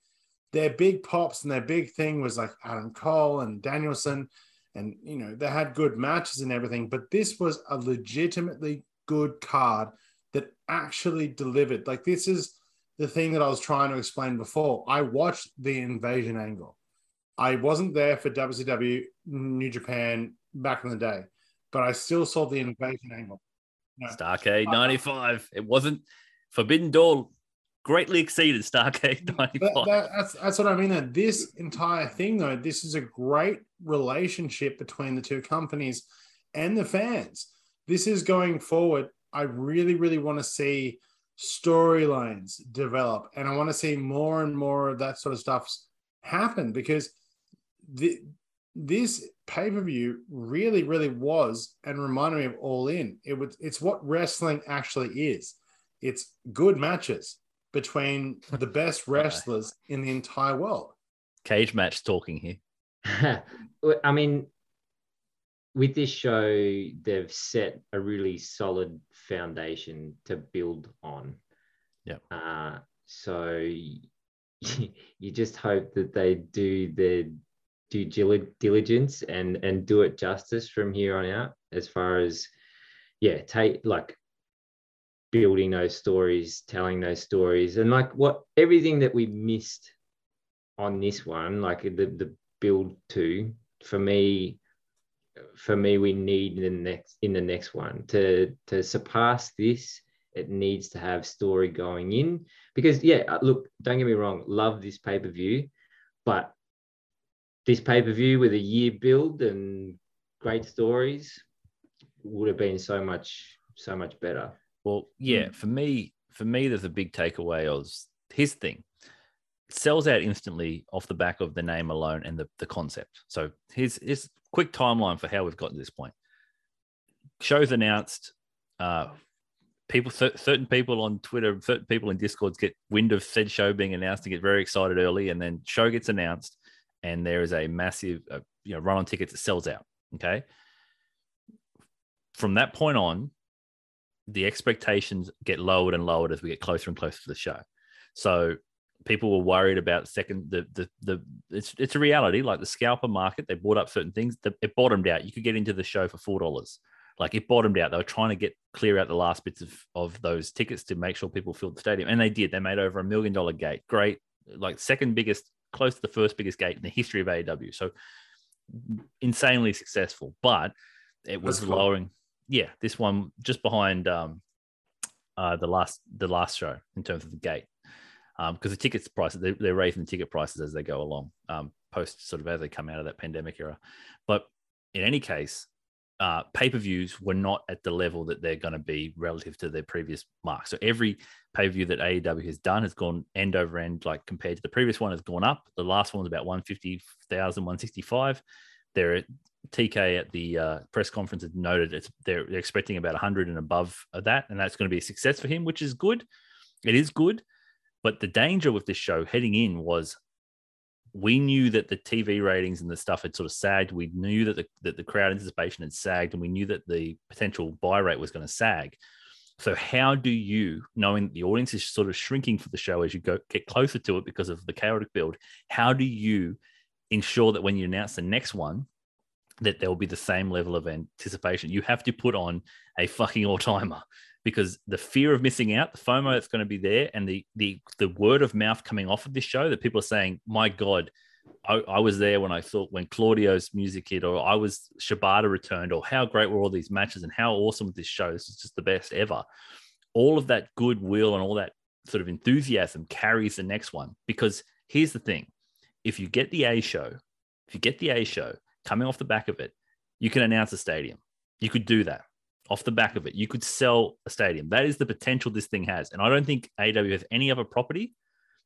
their big pops and their big thing was like Adam Cole and Danielson, and you know they had good matches and everything. But this was a legitimately good card that actually delivered. Like this is the thing that I was trying to explain before. I watched the invasion angle. I wasn't there for WCW New Japan back in the day, but I still saw the invasion angle. No. Starrcade 95. It wasn't Forbidden Door greatly exceeded Starrcade 95. That- that- that's that's what I mean. That this entire thing, though, this is a great relationship between the two companies and the fans. This is going forward. I really, really want to see storylines develop, and I want to see more and more of that sort of stuff happen because the, this pay per view really, really was and reminded me of All In. It was it's what wrestling actually is. It's good matches between the best [LAUGHS] wrestlers in the entire world. Cage match talking here. [LAUGHS] I mean, with this show, they've set a really solid foundation to build on. Yep. Uh, so [LAUGHS] you just hope that they do their due diligence and and do it justice from here on out. As far as yeah, take like building those stories, telling those stories, and like what everything that we missed on this one, like the the build to for me for me we need in the next in the next one to to surpass this it needs to have story going in because yeah uh, look don't get me wrong love this pay-per-view but this pay-per-view with a year build and great stories would have been so much so much better Well, yeah, for me, for me, there's a big takeaway of his thing. Sells out instantly off the back of the name alone and the, the concept. So his his quick timeline for how we've gotten to this point. Shows announced. Uh, people, cer- certain people on Twitter, certain people in Discords get wind of said show being announced and get very excited early, and then show gets announced, and there is a massive, uh, you know, run on tickets. It sells out. Okay. From that point on, the expectations get lowered and lowered as we get closer and closer to the show. So people were worried about second the the the it's it's a reality. Like the scalper market they bought up certain things that it bottomed out. You could get into the show for four dollars. Like it bottomed out. They were trying to get clear out the last bits of of those tickets to make sure people filled the stadium and they did. They made over a million dollar gate. Great. Like second biggest close to the first biggest gate in the history of AEW so insanely successful but it was cool. lowering. Yeah this one just behind um uh the last the last show in terms of the gate because the tickets prices they, they're raising the ticket prices as they go along um, post sort of as they come out of that pandemic era but in any case uh, pay-per-views were not at the level that they're going to be relative to their previous mark so every pay per view that AEW has done has gone end over end, like compared to the previous one, has gone up. The last one was about 150,000, 165. They're TK at the uh, press conference had noted it's they're, they're expecting about 100 and above of that, and that's going to be a success for him, which is good. It is good, but the danger with this show heading in was we knew that the TV ratings and the stuff had sort of sagged. We knew that the that the crowd anticipation had sagged, and we knew that the potential buy rate was going to sag. So how do you, knowing that the audience is sort of shrinking for the show as you go get closer to it because of the chaotic build, how do you ensure that when you announce the next one, that there will be the same level of anticipation? You have to put on a fucking all timer because the fear of missing out, the FOMO that's going to be there, and the the the word of mouth coming off of this show that people are saying, "My God, I, I, was there when I thought when Claudio's music hit, or I was Shibata returned, or how great were all these matches and how awesome this show. This is just the best ever. All of that goodwill and all that sort of enthusiasm carries the next one. Because here's the thing if you get the A show, if you get the A show coming off the back of it, you can announce a stadium. You could do that off the back of it. You could sell a stadium. That is the potential this thing has. And I don't think AW has any other property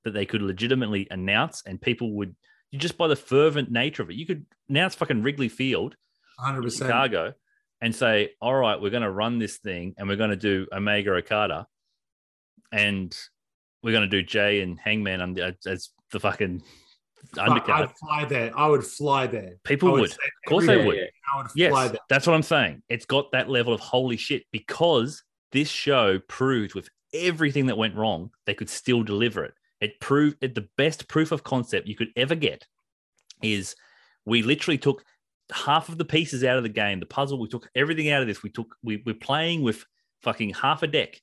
that they could legitimately announce and people would you just by the fervent nature of it, you could now it's fucking Wrigley Field, 100%. Chicago, and say, all right, we're going to run this thing and we're going to do Omega Okada, and we're going to do Jay and Hangman as the fucking I'd fly there. I would fly there. People would. would. Of course they would. I would yes, fly there. that's what I'm saying. It's got that level of holy shit because this show proved with everything that went wrong, they could still deliver it. It proved it, the best proof of concept you could ever get is we literally took half of the pieces out of the game, the puzzle. We took everything out of this. We took we, we're playing with fucking half a deck,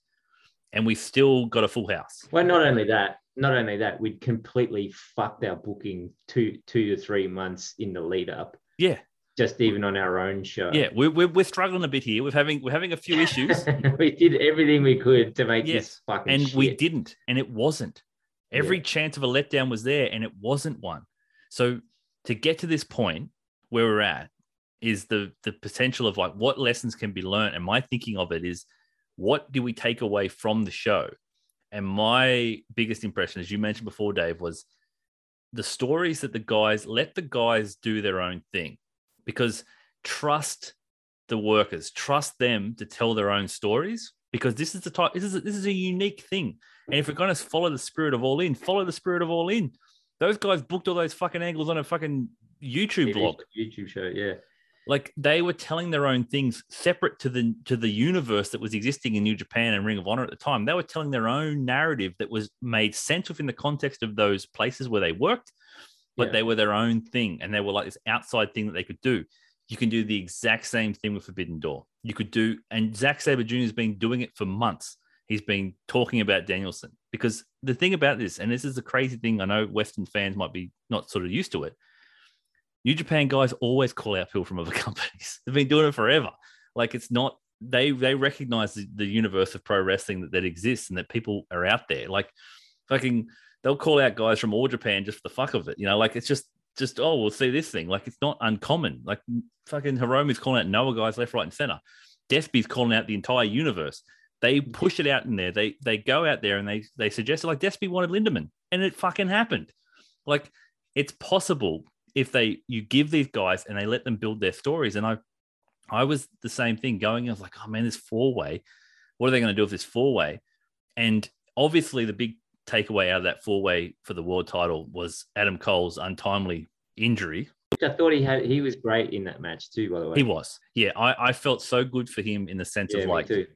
and we still got a full house. Well, not only that, not only that, we'd completely fucked our booking two two to three months in the lead up. Yeah. Just even on our own show. Yeah, we're, we're, we're struggling a bit here. We're having we're having a few issues. [LAUGHS] we did everything we could to make Yes, this fucking and shit. we didn't, and it wasn't. Every chance of a letdown was there, and it wasn't one. So to get to this point where we're at is the the potential of like what lessons can be learned. And my thinking of it is, what do we take away from the show? And my biggest impression, as you mentioned before, Dave, was the stories that the guys let the guys do their own thing because trust the workers, trust them to tell their own stories because this is the type this is a, this is a unique thing. And if we're going to follow the spirit of All In, follow the spirit of All In. Those guys booked all those fucking angles on a fucking YouTube vlog. YouTube show, yeah. Like they were telling their own things separate to the to the universe that was existing in New Japan and Ring of Honor at the time. They were telling their own narrative that was made sense within the context of those places where they worked, but Yeah. they were their own thing and they were like this outside thing that they could do. You can do the exact same thing with Forbidden Door. You could do, and Zack Sabre Jr. has been doing it for months. He's been talking about Danielson because the thing about this, and this is the crazy thing, I know Western fans might be not sort of used to it. New Japan guys always call out people from other [LAUGHS] companies. They've been doing it forever. Like it's not they they recognize the, the universe of pro wrestling that, that exists and that people are out there. Like fucking they'll call out guys from all Japan just for the fuck of it. You know, like it's just just oh we'll see this thing. Like it's not uncommon. Like fucking Hiromu's calling out Noah guys left, right, and center. Despy's calling out the entire universe. They mm-hmm. push it out in there. They they go out there and they they suggested like Despy wanted Lindemann, and it fucking happened. Like it's possible if they you give these guys and they let them build their stories. And I I was the same thing going. I was like, oh man, this four way. What are they going to do with this four way? And obviously, the big takeaway out of that four way for the world title was Adam Cole's untimely injury. Which I thought he had. He was great in that match too. By the way, He was, yeah. I, I felt so good for him in the sense Yeah, of like, too.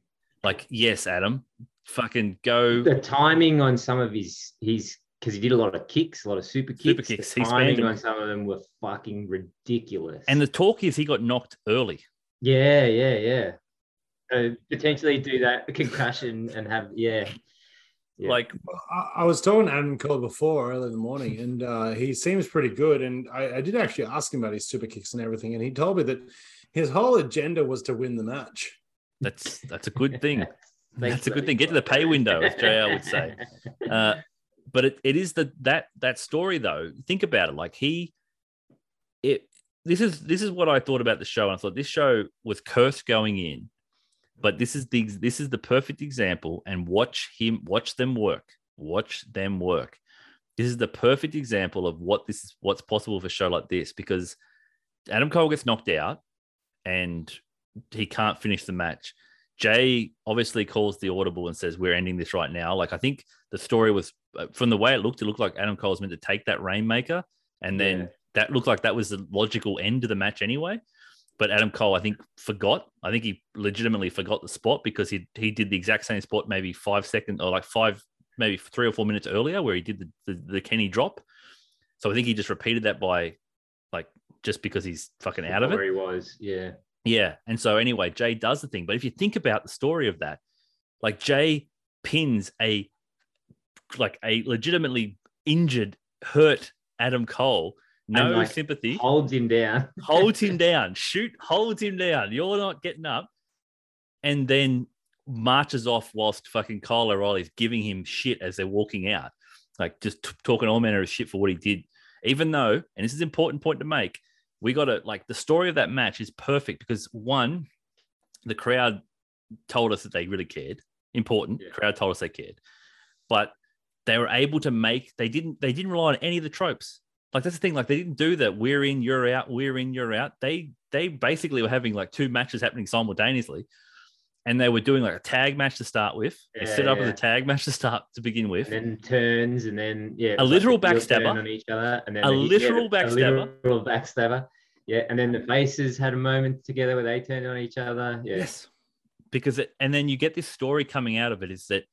like yes, Adam, fucking go. the timing on some of his his because he did a lot of kicks, a lot of super kicks. Super kicks, The he timing on some of them were fucking ridiculous. And the talk is he got knocked early. yeah, yeah, yeah. Uh, potentially do that [LAUGHS] concussion and have yeah. Yeah. Like I, I was talking to Adam Cole before early in the morning, and uh, he seems pretty good. And I, I did actually ask him about his super kicks and everything, and he told me that his whole agenda was to win the match. that's that's a good thing. [LAUGHS] That's a good thing. Get to the pay window, as JR would say. [LAUGHS] Uh, but it, it is the that that story though. Think about it. Like he, it this is this is what I thought about the show. And I thought this show was cursed going in But this is the this is the perfect example, and watch him watch them work. Watch them work. This is the perfect example of what this is what's possible for a show like this because Adam Cole gets knocked out and he can't finish the match. Jay obviously calls the audible and says, We're ending this right now. Like, I think the story was uh, from the way it looked, it looked like Adam Cole was meant to take that Rainmaker. And then Yeah. that looked like that was the logical end of the match anyway. But Adam Cole, I think, forgot. I think he legitimately forgot the spot because he he did the exact same spot maybe five seconds or like five, maybe three or four minutes earlier where he did the, the, the Kenny drop. So I think he just repeated that by like just because he's fucking out of it. Where he was, yeah. Yeah. And so anyway, Jay does the thing. But if you think about the story of that, like Jay pins a like a legitimately injured, hurt Adam Cole, no like, sympathy, Holds him down. [LAUGHS] holds him down, shoot, holds him down. You're not getting up. And then marches off whilst fucking Kyle O'Reilly's giving him shit as they're walking out, like just t- talking all manner of shit for what he did. Even though, and this is an important point to make, we got to like the story of that match is perfect because one, the crowd told us that they really cared. Important. Yeah. Crowd told us they cared. But they were able to make they didn't they didn't rely on any of the tropes. Like that's the thing. Like they didn't do that. We're in, you're out. We're in, you're out. They they basically were having like two matches happening simultaneously, and they were doing like a tag match to start with. They Yeah, set up as a tag match to start to begin with. And then turns and then yeah, A literal heel backstabber. on each other, and then A the- literal the- backstabber. A literal backstabber. Yeah, and then the faces had a moment together where they turned on each other. Yeah, Yes. Because it, and then you get this story coming out of it is that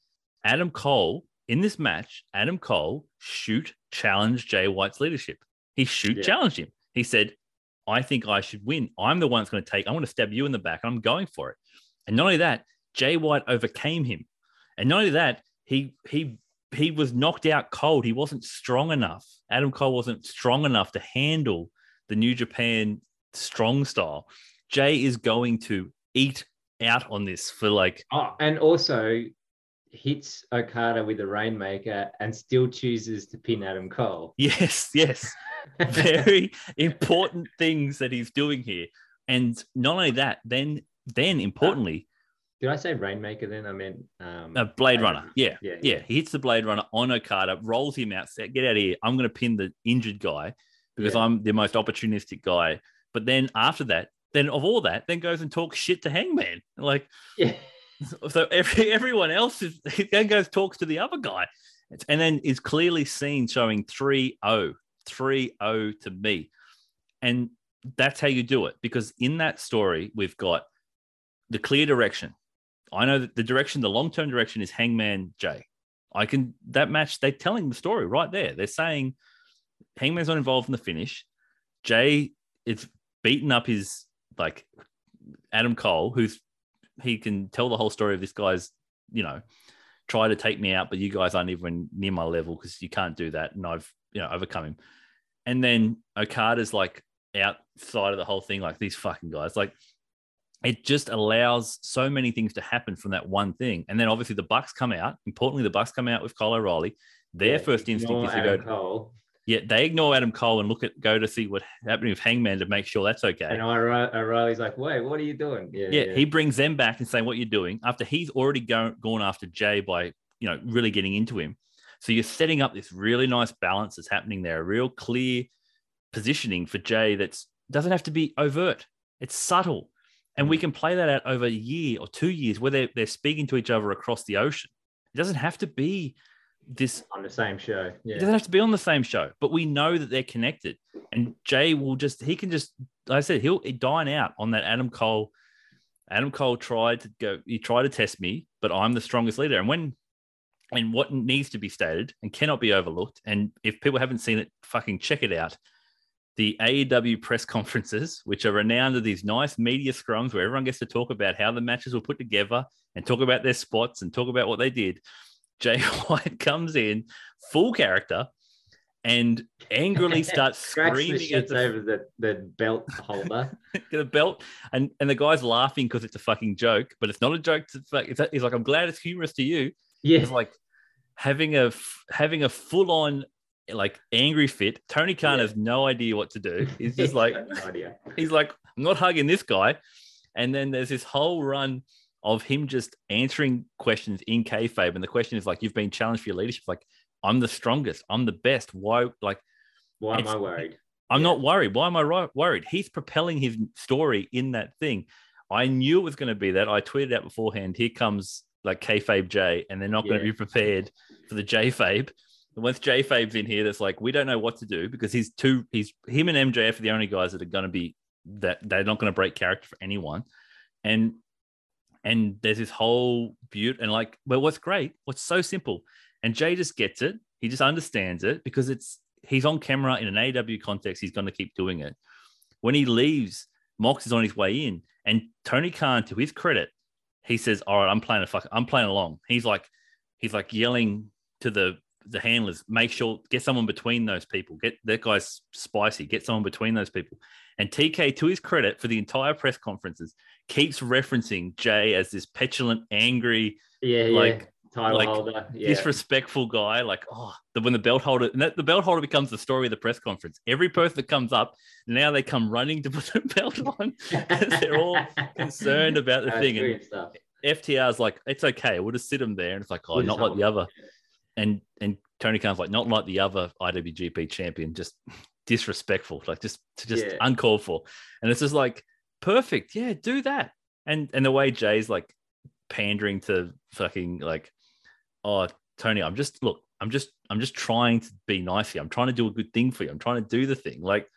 Adam Cole in this match, Adam Cole shoot challenged Jay White's leadership. He shoot Yeah. challenged him. He said, I think I should win. I'm the one that's going to take, I'm going to stab you in the back. I'm going for it. And not only that, Jay White overcame him. And not only that, he he he was knocked out cold. He wasn't strong enough. Adam Cole wasn't strong enough to handle the New Japan strong style. Jay is going to eat out on this for like Oh, and also hits Okada with a Rainmaker and still chooses to pin Adam Cole. [LAUGHS] yes, yes, [LAUGHS] very important things that he's doing here. And not only that, then then importantly, Did I say Rainmaker then? I meant um, a Blade Runner. Yeah, Yeah, yeah, he hits the Blade Runner on Okada, rolls him out, Set, "Get out of here! I'm going to pin the injured guy because Yeah. I'm the most opportunistic guy." But then after that, then of all that, then goes and talks shit to Hangman. Like Yeah. [LAUGHS] so, every everyone else is [LAUGHS] then goes talks to the other guy, and then is clearly seen showing 3-0, 3-0 to me, and that's how you do it because in that story we've got the clear direction. I know that the direction, the long term direction is Hangman Jay. I can that match. They're telling the story right there. They're saying Hangman's not involved in the finish. Jay is beaten up his like Adam Cole, who's he can tell the whole story of this guy's, you know, try to take me out, but you guys aren't even near my level because you can't do that, and I've you know overcome him. And then Okada's like outside of the whole thing, like these fucking guys, like it just allows so many things to happen from that one thing. And then obviously the Bucks come out. Importantly, the Bucks come out with Kyle O'Reilly. Their Yeah, first instinct is to Adam go. Cole. Yeah, they ignore Adam Cole and look at go to see what happening with Hangman to make sure that's okay. And O'Re- O'Reilly's like, wait, what are you doing? Yeah, yeah, he brings them back and saying what you're doing after he's already go, gone after Jay by you know really getting into him. So you're setting up this really nice balance that's happening there, a real clear positioning for Jay that's doesn't have to be overt. It's subtle. And we mm. can play that out over a year or two years where they're, they're speaking to each other across the ocean. It doesn't have to be this on the same show. Yeah. it doesn't have to be on the same show, but we know that they're connected. And Jay will just, he can just, like I said, he'll dine out on that Adam Cole. Adam Cole tried to go, he tried to test me, but I'm the strongest leader. And when, and what needs to be stated and cannot be overlooked, and if people haven't seen it, fucking check it out. The AEW press conferences, which are renowned as these nice media scrums where everyone gets to talk about how the matches were put together and talk about their spots and talk about what they did. [LAUGHS] Jay White comes in full character and angrily [LAUGHS] starts screaming at the, over the, the belt holder. [LAUGHS] the belt, and and the guy's laughing because it's a fucking joke, but it's not a joke. To, like, it's, he's like, I'm glad it's humorous to you. yeah. It's like having a having a full on like angry fit. Tony Khan Yeah. has no idea what to do. [LAUGHS] He's just like No idea. he's like, I'm not hugging this guy. And then there's this whole run of him just answering questions in kayfabe, and the question is like, "You've been challenged for your leadership." Like, I'm the strongest. I'm the best. Why? Like, Why am I worried? I'm Yeah. not worried. Why am I worried? He's propelling his story in that thing. I knew it was going to be that. I tweeted out beforehand. Here comes like kayfabe J, and they're not going to be prepared for the J Fabe. And J Fabe's in here, that's like we don't know what to do because he's too. He's him and MJF are the only guys that are going to be that they're not going to break character for anyone. And and there's this whole beaut and like, well, what's great? What's so simple? And Jay just gets it. He just understands it because it's he's on camera in an AW context. He's going to keep doing it. When he leaves, Mox is on his way in, and Tony Khan, to his credit, he says, "All right, I'm playing a fuck. I'm playing along." He's like, he's like yelling to the the handlers, "Make sure get someone between those people. Get that guy's spicy. Get someone between those people." And TK, to his credit, for the entire press conferences, keeps referencing Jay as this petulant, angry, Yeah, Like- yeah. Title like, holder. Yeah. disrespectful guy. Like, oh, the, when the belt holder, and that, the belt holder becomes the story of the press conference. Every person that comes up, now they come running to put the [LAUGHS] belt on. because They're all concerned about the That's thing. And stuff. FTR's like, it's okay, we'll just sit him there. And it's like, oh, We'll not like the other. And and Tony Khan's like, not like the other IWGP champion, just [LAUGHS] disrespectful, like just just Yeah. uncalled for. And it's just like, perfect, yeah, do that. And and the way Jay's like pandering to fucking like, oh Tony, I'm just look, I'm just I'm just trying to be nice here. I'm trying to do a good thing for you. I'm trying to do the thing. Like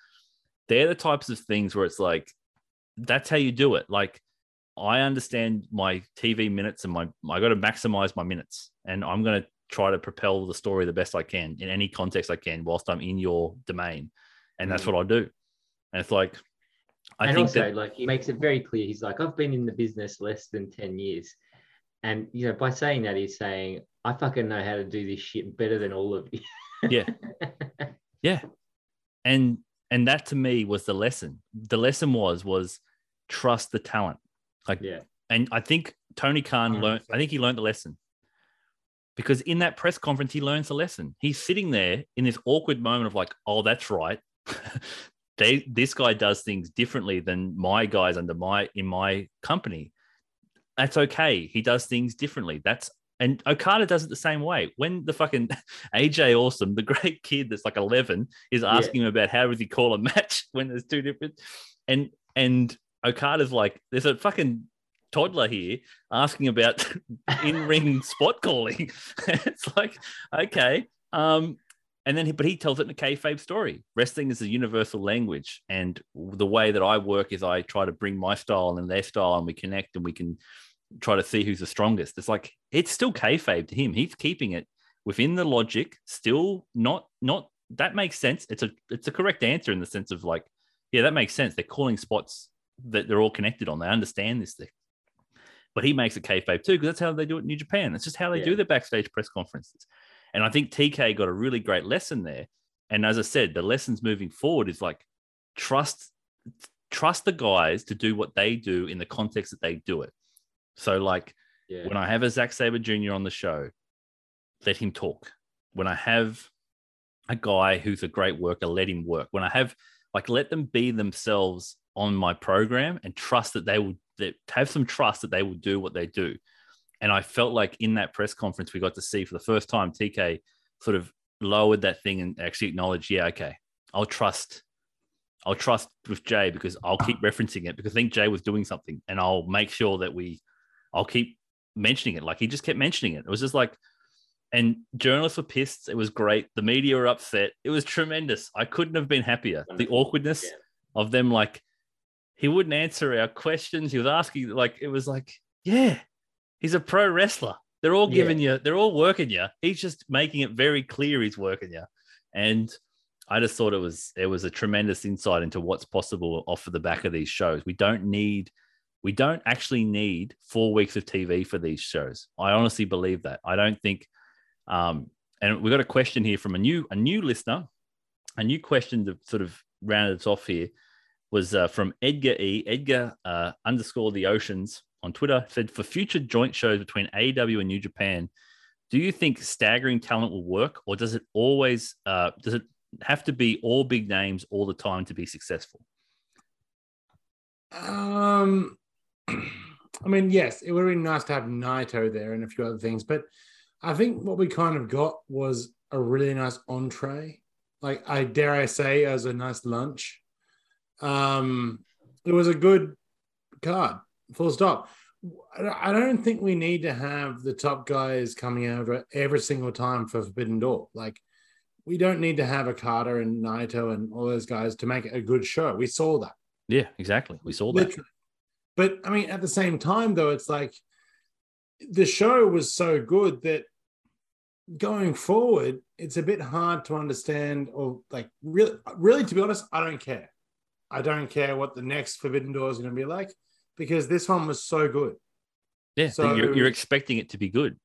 they're the types of things where it's like, that's how you do it. Like I understand my TV minutes and my I got to maximize my minutes, and I'm going to try to propel the story the best I can in any context I can whilst I'm in your domain, and that's Mm. what I do. And it's like, I and think also, that like, he makes it very clear. He's like, I've been in the business less than 10 years. And, you know, by saying that, he's saying, I fucking know how to do this shit better than all of you. [LAUGHS] Yeah. yeah, and and that to me was the lesson. The lesson was was trust the talent. Like yeah. And I think Tony Khan learned, I think he learned the lesson. Because in that press conference, he learns a lesson. He's sitting there in this awkward moment of like, oh, that's right. [LAUGHS] they this guy does things differently than my guys under my in my company. That's okay. He does things differently. That's and Okada does it the same way. When the fucking [LAUGHS] AJ Awesome, the great kid that's like 11, is asking him about how does he call a [LAUGHS] match when there's two different, and and Okada's like, there's a fucking toddler here asking about [LAUGHS] in-ring [LAUGHS] spot calling. [LAUGHS] it's like, okay. Um, and then he, but he tells it in a kayfabe story. Wrestling is a universal language, and the way that I work is I try to bring my style and their style, and we connect, and we can try to see who's the strongest. It's like it's still kayfabe to him. He's keeping it within the logic, still not not that makes sense. It's a it's a correct answer in the sense of like, yeah, that makes sense. They're calling spots that they're all connected on. They understand this thing. But he makes it kayfabe too, because that's how they do it in New Japan. That's just how they Yeah. do their backstage press conferences. And I think TK got a really great lesson there. And as I said, the lessons moving forward is like trust trust the guys to do what they do in the context that they do it. So like Yeah. when I have a Zack Sabre Jr. on the show, let him talk. When I have a guy who's a great worker, let him work. When I have like let them be themselves on my program and trust that they will that have some trust that they will do what they do. And I felt like in that press conference we got to see for the first time TK sort of lowered that thing and actually acknowledged, yeah, okay, I'll trust I'll trust with Jay because I'll keep referencing it because I think Jay was doing something and I'll make sure that we I'll keep mentioning it. Like he just kept mentioning it. It was just like, and journalists were pissed. It was great. The media were upset. It was tremendous. I couldn't have been happier. The awkwardness Yeah. of them, like, he wouldn't answer our questions. He was asking, like, it was like, yeah, he's a pro wrestler. They're all Yeah. giving you, they're all working you. He's just making it very clear he's working you. And I just thought it was it was a tremendous insight into what's possible off of the back of these shows. We don't need we don't actually need four weeks of TV for these shows. I honestly believe that. I don't think um and we got a question here from a new a new listener. A new question to sort of round us off here was uh, from Edgar E. Edgar uh, underscore the oceans on Twitter said for future joint shows between AEW and New Japan, do you think staggering talent will work, or does it always uh, does it have to be all big names all the time to be successful? Um, [CLEARS THROAT] I mean, yes, it would have been nice to have Naito there and a few other things, but I think what we kind of got was a really nice entree. Like I dare I say, as a nice lunch. Um, it was a good card. Full stop. I don't think we need to have the top guys coming over every single time for Forbidden Door. Like, we don't need to have a Carter and Naito and all those guys to make it a good show. We saw that. Yeah, exactly. We saw that. But I mean, at the same time, though, it's like the show was so good that going forward, it's a bit hard to understand or like really, really, to be honest, I don't care. I don't care what the next Forbidden Door is going to be like because this one was so good. Yeah, so you're, you're expecting it to be good.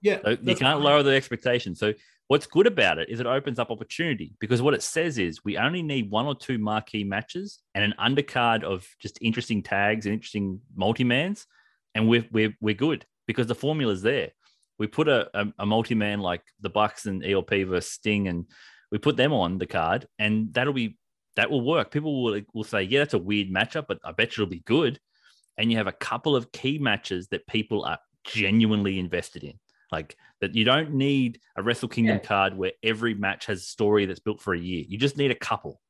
Yeah, so you can't lower the expectation. So what's good about it is it opens up opportunity because what it says is we only need one or two marquee matches and an undercard of just interesting tags and interesting multi-mans, and we're we're we're good because the formula's there. We put a, a, a multi-man like the Bucks and ELP versus Sting, and we put them on the card, and that'll be that will work. People will will say, yeah, that's a weird matchup, but I bet you it'll be good and you have a couple of key matches that people are genuinely invested in. Like that, you don't need a Wrestle Kingdom yeah. card where every match has a story that's built for a year. You just need a couple.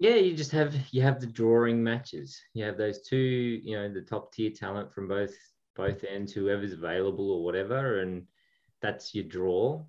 Yeah, you just have you have the drawing matches. You have those two, you know, the top tier talent from both both ends, whoever's available or whatever, and that's your draw.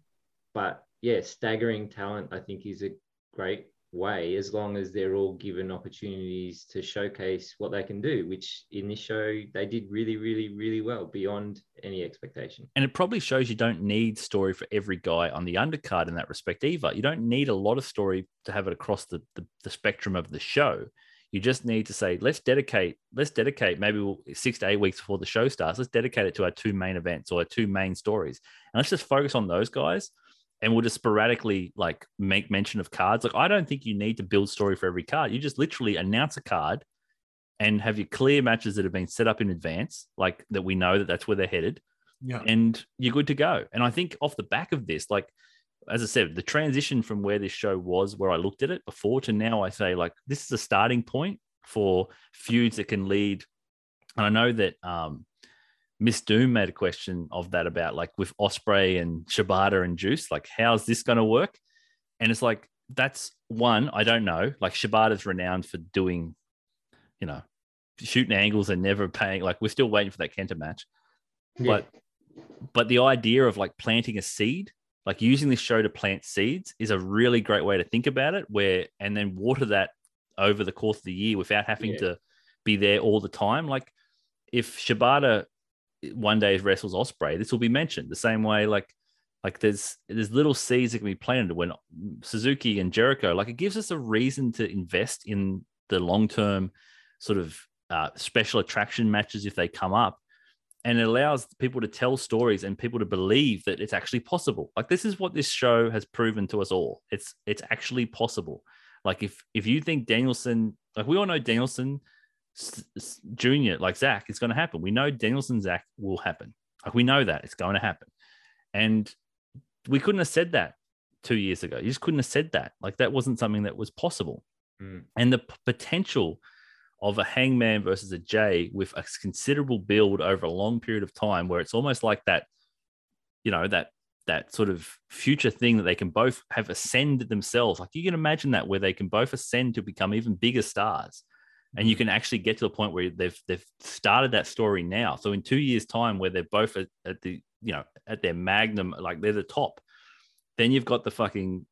But yeah, staggering talent, I think, is a great way as long as they're all given opportunities to showcase what they can do which in this show they did really really really well beyond any expectation. And it probably shows you don't need story for every guy on the undercard in that respect either. You don't need a lot of story to have it across the, the, the spectrum of the show. You just need to say let's dedicate let's dedicate maybe we'll, six to eight weeks before the show starts let's dedicate it to our two main events or our two main stories. And let's just focus on those guys and we'll just sporadically like make mention of cards. Like I don't think you need to build story for every card. You just literally announce a card and have your clear matches that have been set up in advance, like that we know that that's where they're headed. Yeah. And you're good to go. And I think off the back of this, like as I said, the transition from where this show was, where I looked at it before to now, I say like this is a starting point for feuds that can lead. And I know that um, Miss Doom made a question of that about like with Ospreay and Shibata and Juice, like how's this going to work? And it's like that's one I don't know. Like Shibata's renowned for doing, you know, shooting angles and never paying. Like we're still waiting for that Kenta match, yeah. but but the idea of like planting a seed, like using this show to plant seeds, is a really great way to think about it. Where and then water that over the course of the year without having yeah. to be there all the time. Like if Shibata one day wrestles Ospreay, this will be mentioned the same way. Like, like there's there's little seeds that can be planted when Suzuki and Jericho. Like, it gives us a reason to invest in the long term sort of uh, special attraction matches if they come up, and it allows people to tell stories and people to believe that it's actually possible. Like, this is what this show has proven to us all. It's it's actually possible. Like, if if you think Danielson, like we all know Danielson Junior, like Zack, it's going to happen. We know Danielson Zack will happen. Like we know that it's going to happen, and we couldn't have said that two years ago. You just couldn't have said that. Like that wasn't something that was possible. Mm. And the p- potential of a Hangman versus a Jay with a considerable build over a long period of time, where it's almost like that, you know, that that sort of future thing that they can both have ascended themselves. Like you can imagine that where they can both ascend to become even bigger stars and you can actually get to the point where they've they've started that story now. So in two years' time, where they're both at, at the you know at their magnum, like they're the top, then you've got the fucking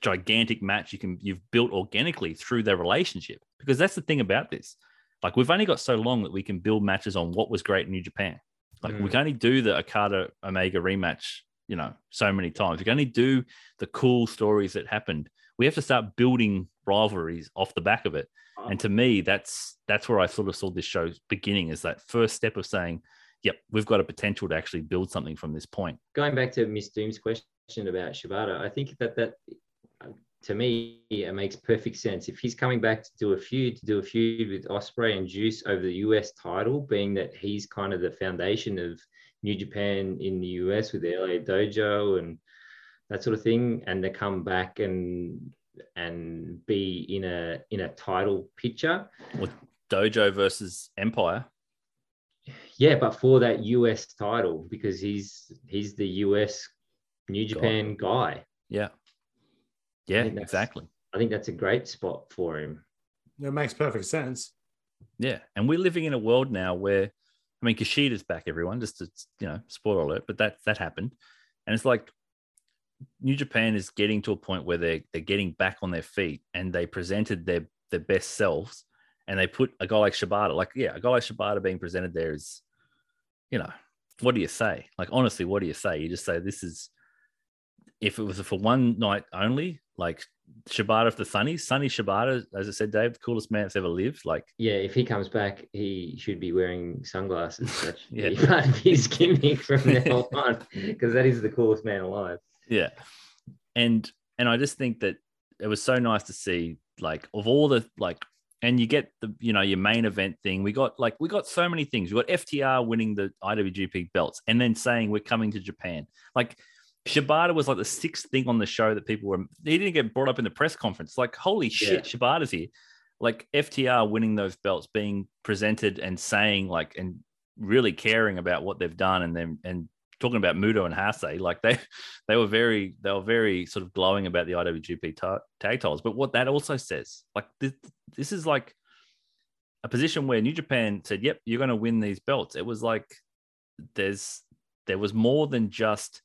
gigantic match you can you've built organically through their relationship. Because that's the thing about this. Like we've only got so long that we can build matches on what was great in New Japan. Like mm. we can only do the Okada Omega rematch, you know, so many times. We can only do the cool stories that happened. We have to start building rivalries off the back of it. And uh-huh. to me that's that's where i sort of saw this show beginning is that first step of saying yep we've got a potential to actually build something from this point. Going back to miss doom's question about shibata i think that that to me it makes perfect sense. If he's coming back to do a feud to do a feud with Ospreay and juice over the us title being that he's kind of the foundation of new japan in the us with the la dojo and that sort of thing and to come back and and be in a in a title picture. Or Dojo versus Empire. yeah, but for that US title because he's he's the US New Japan guy. Yeah. Yeah, think that's- exactly. I think that's a great spot for him. It makes perfect sense. Yeah, and we're living in a world now where, I mean, Kushida's back. Everyone, just to you know, spoiler alert, but that that happened, and it's like New Japan is getting to a point where they're they're getting back on their feet, and they presented their their best selves, and they put a guy like Shibata, like yeah, a guy like Shibata being presented there is, you know, what do you say? Like honestly, what do you say? You just say this is, if it was for one night only, like Shibata for the Sunny, Sunny Shibata, as I said, Dave, the coolest man that's ever lived. Like Yeah, if he comes back, he should be wearing sunglasses. That should [LAUGHS] Yeah. be part of his gimmick from now on, because that is the coolest man alive. Yeah. And and i just think that it was so nice to see like of all the like and you get the you know your main event thing we got like we got so many things. We got ftr winning the iwgp belts and then saying we're coming to japan. Like Shibata was like the sixth thing on the show that people were he didn't get brought up in the press conference. Like holy shit Shibata's here. Like FTR winning those belts being presented and saying like and really caring about what they've done and then and talking about Muto and Hase, like they [LAUGHS] they were very they were very sort of glowing about the IWGP ta- tag titles. But what that also says, like this, this is like a position where New Japan said, "Yep, you're going to win these belts." It was like there's there was more than just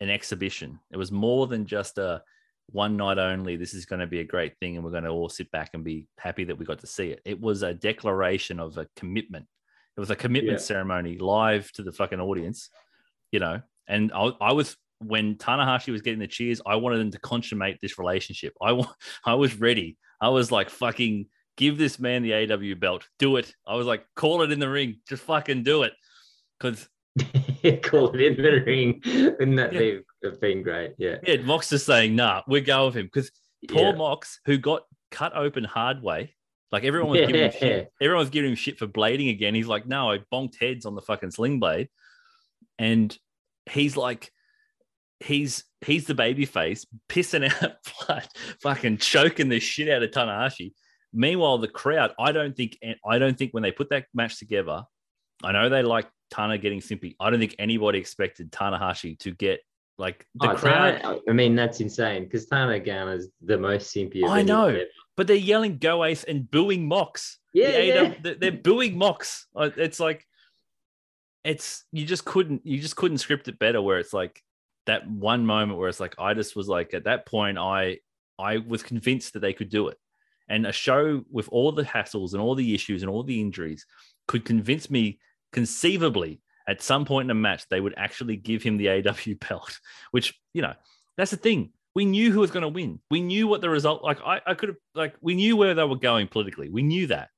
an exhibition. It was more than just a one night only. This is going to be a great thing, and we're going to all sit back and be happy that we got to see it. It was a declaration of a commitment. It was a commitment Yeah. ceremony live to the fucking audience, you know. And I, I was when Tanahashi was getting the cheers, I wanted them to consummate this relationship. I wa- [LAUGHS] I was ready. I was like, fucking give this man the AW belt. Do it. I was like, call it in the ring. Just fucking do it. Because [LAUGHS] Call it in the ring. Wouldn't that Yeah. be have been great? Yeah. yeah, Mox is saying, nah, we're going with him. Because poor Yeah. Mox, who got cut open hard way, like everyone was giving him shit. Everyone was giving him shit for blading again. He's like, no, I bonked heads on the fucking sling blade. And he's like, he's he's the baby face, pissing [LAUGHS] out blood, fucking choking the shit out of Tanahashi. Meanwhile, the crowd, I don't think I don't think when they put that match together, I know they like Tana getting simply. I don't think anybody expected Tanahashi to get like the Oh, crowd. Tana- I mean, that's insane because Tana is the most simpy. I know. but they're yelling "Go Ace" and booing Mox. Yeah, The yeah. AW they're- they're booing Mox. Uh, It's like, it's you just couldn't you just couldn't script it better. Where it's like that one moment where it's like I just was like at that point I I was convinced that they could do it, and a show with all the hassles and all the issues and all the injuries could convince me conceivably at some point in a match they would actually give him the AW [LAUGHS] belt, which you know that's the thing. We knew who was going to win. We knew what the result. Like I, I could have like we knew where they were going politically. We knew that,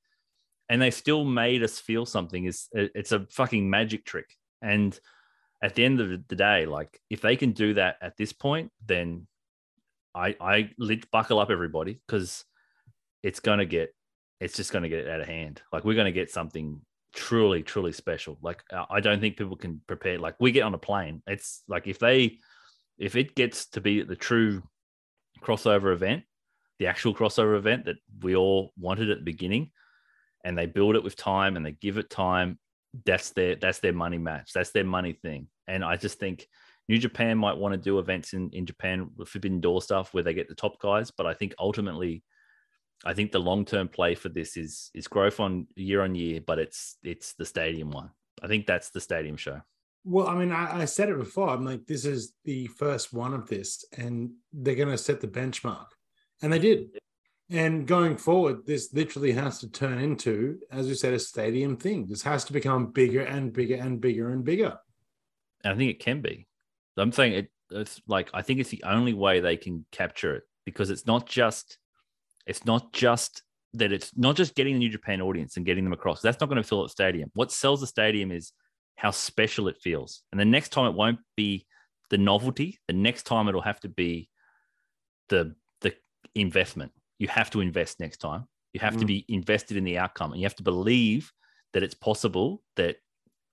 and they still made us feel something. Is it's a fucking magic trick. And at the end of the day, like if they can do that at this point, then I I buckle up everybody because it's gonna get it's just gonna get out of hand. Like we're gonna get something truly truly special. Like I don't think people can prepare. Like we get on a plane. It's like if they if it gets to be the true crossover event, the actual crossover event that we all wanted at the beginning, and they build it with time and they give it time, that's their that's their money match. That's their money thing. And I just think New Japan might want to do events in, in Japan with Forbidden Door stuff where they get the top guys, but I think ultimately I think the long term play for this is is growth on year on year, but it's it's the stadium one. I think that's the stadium show. Well, I mean, I, I said it before. I'm like, this is the first one of this, and they're going to set the benchmark. And they did. And going forward, this literally has to turn into, as you said, a stadium thing. This has to become bigger and bigger and bigger and bigger. And I think it can be. I'm saying it, it's like I think it's the only way they can capture it because it's not just it's not just that it's not just getting the New Japan audience and getting them across. That's not going to fill a stadium. What sells the stadium is how special it feels. And the next time it won't be the novelty. The next time it'll have to be the the investment. You have to invest next time. You have to Mm. be invested in the outcome, and you have to believe that it's possible that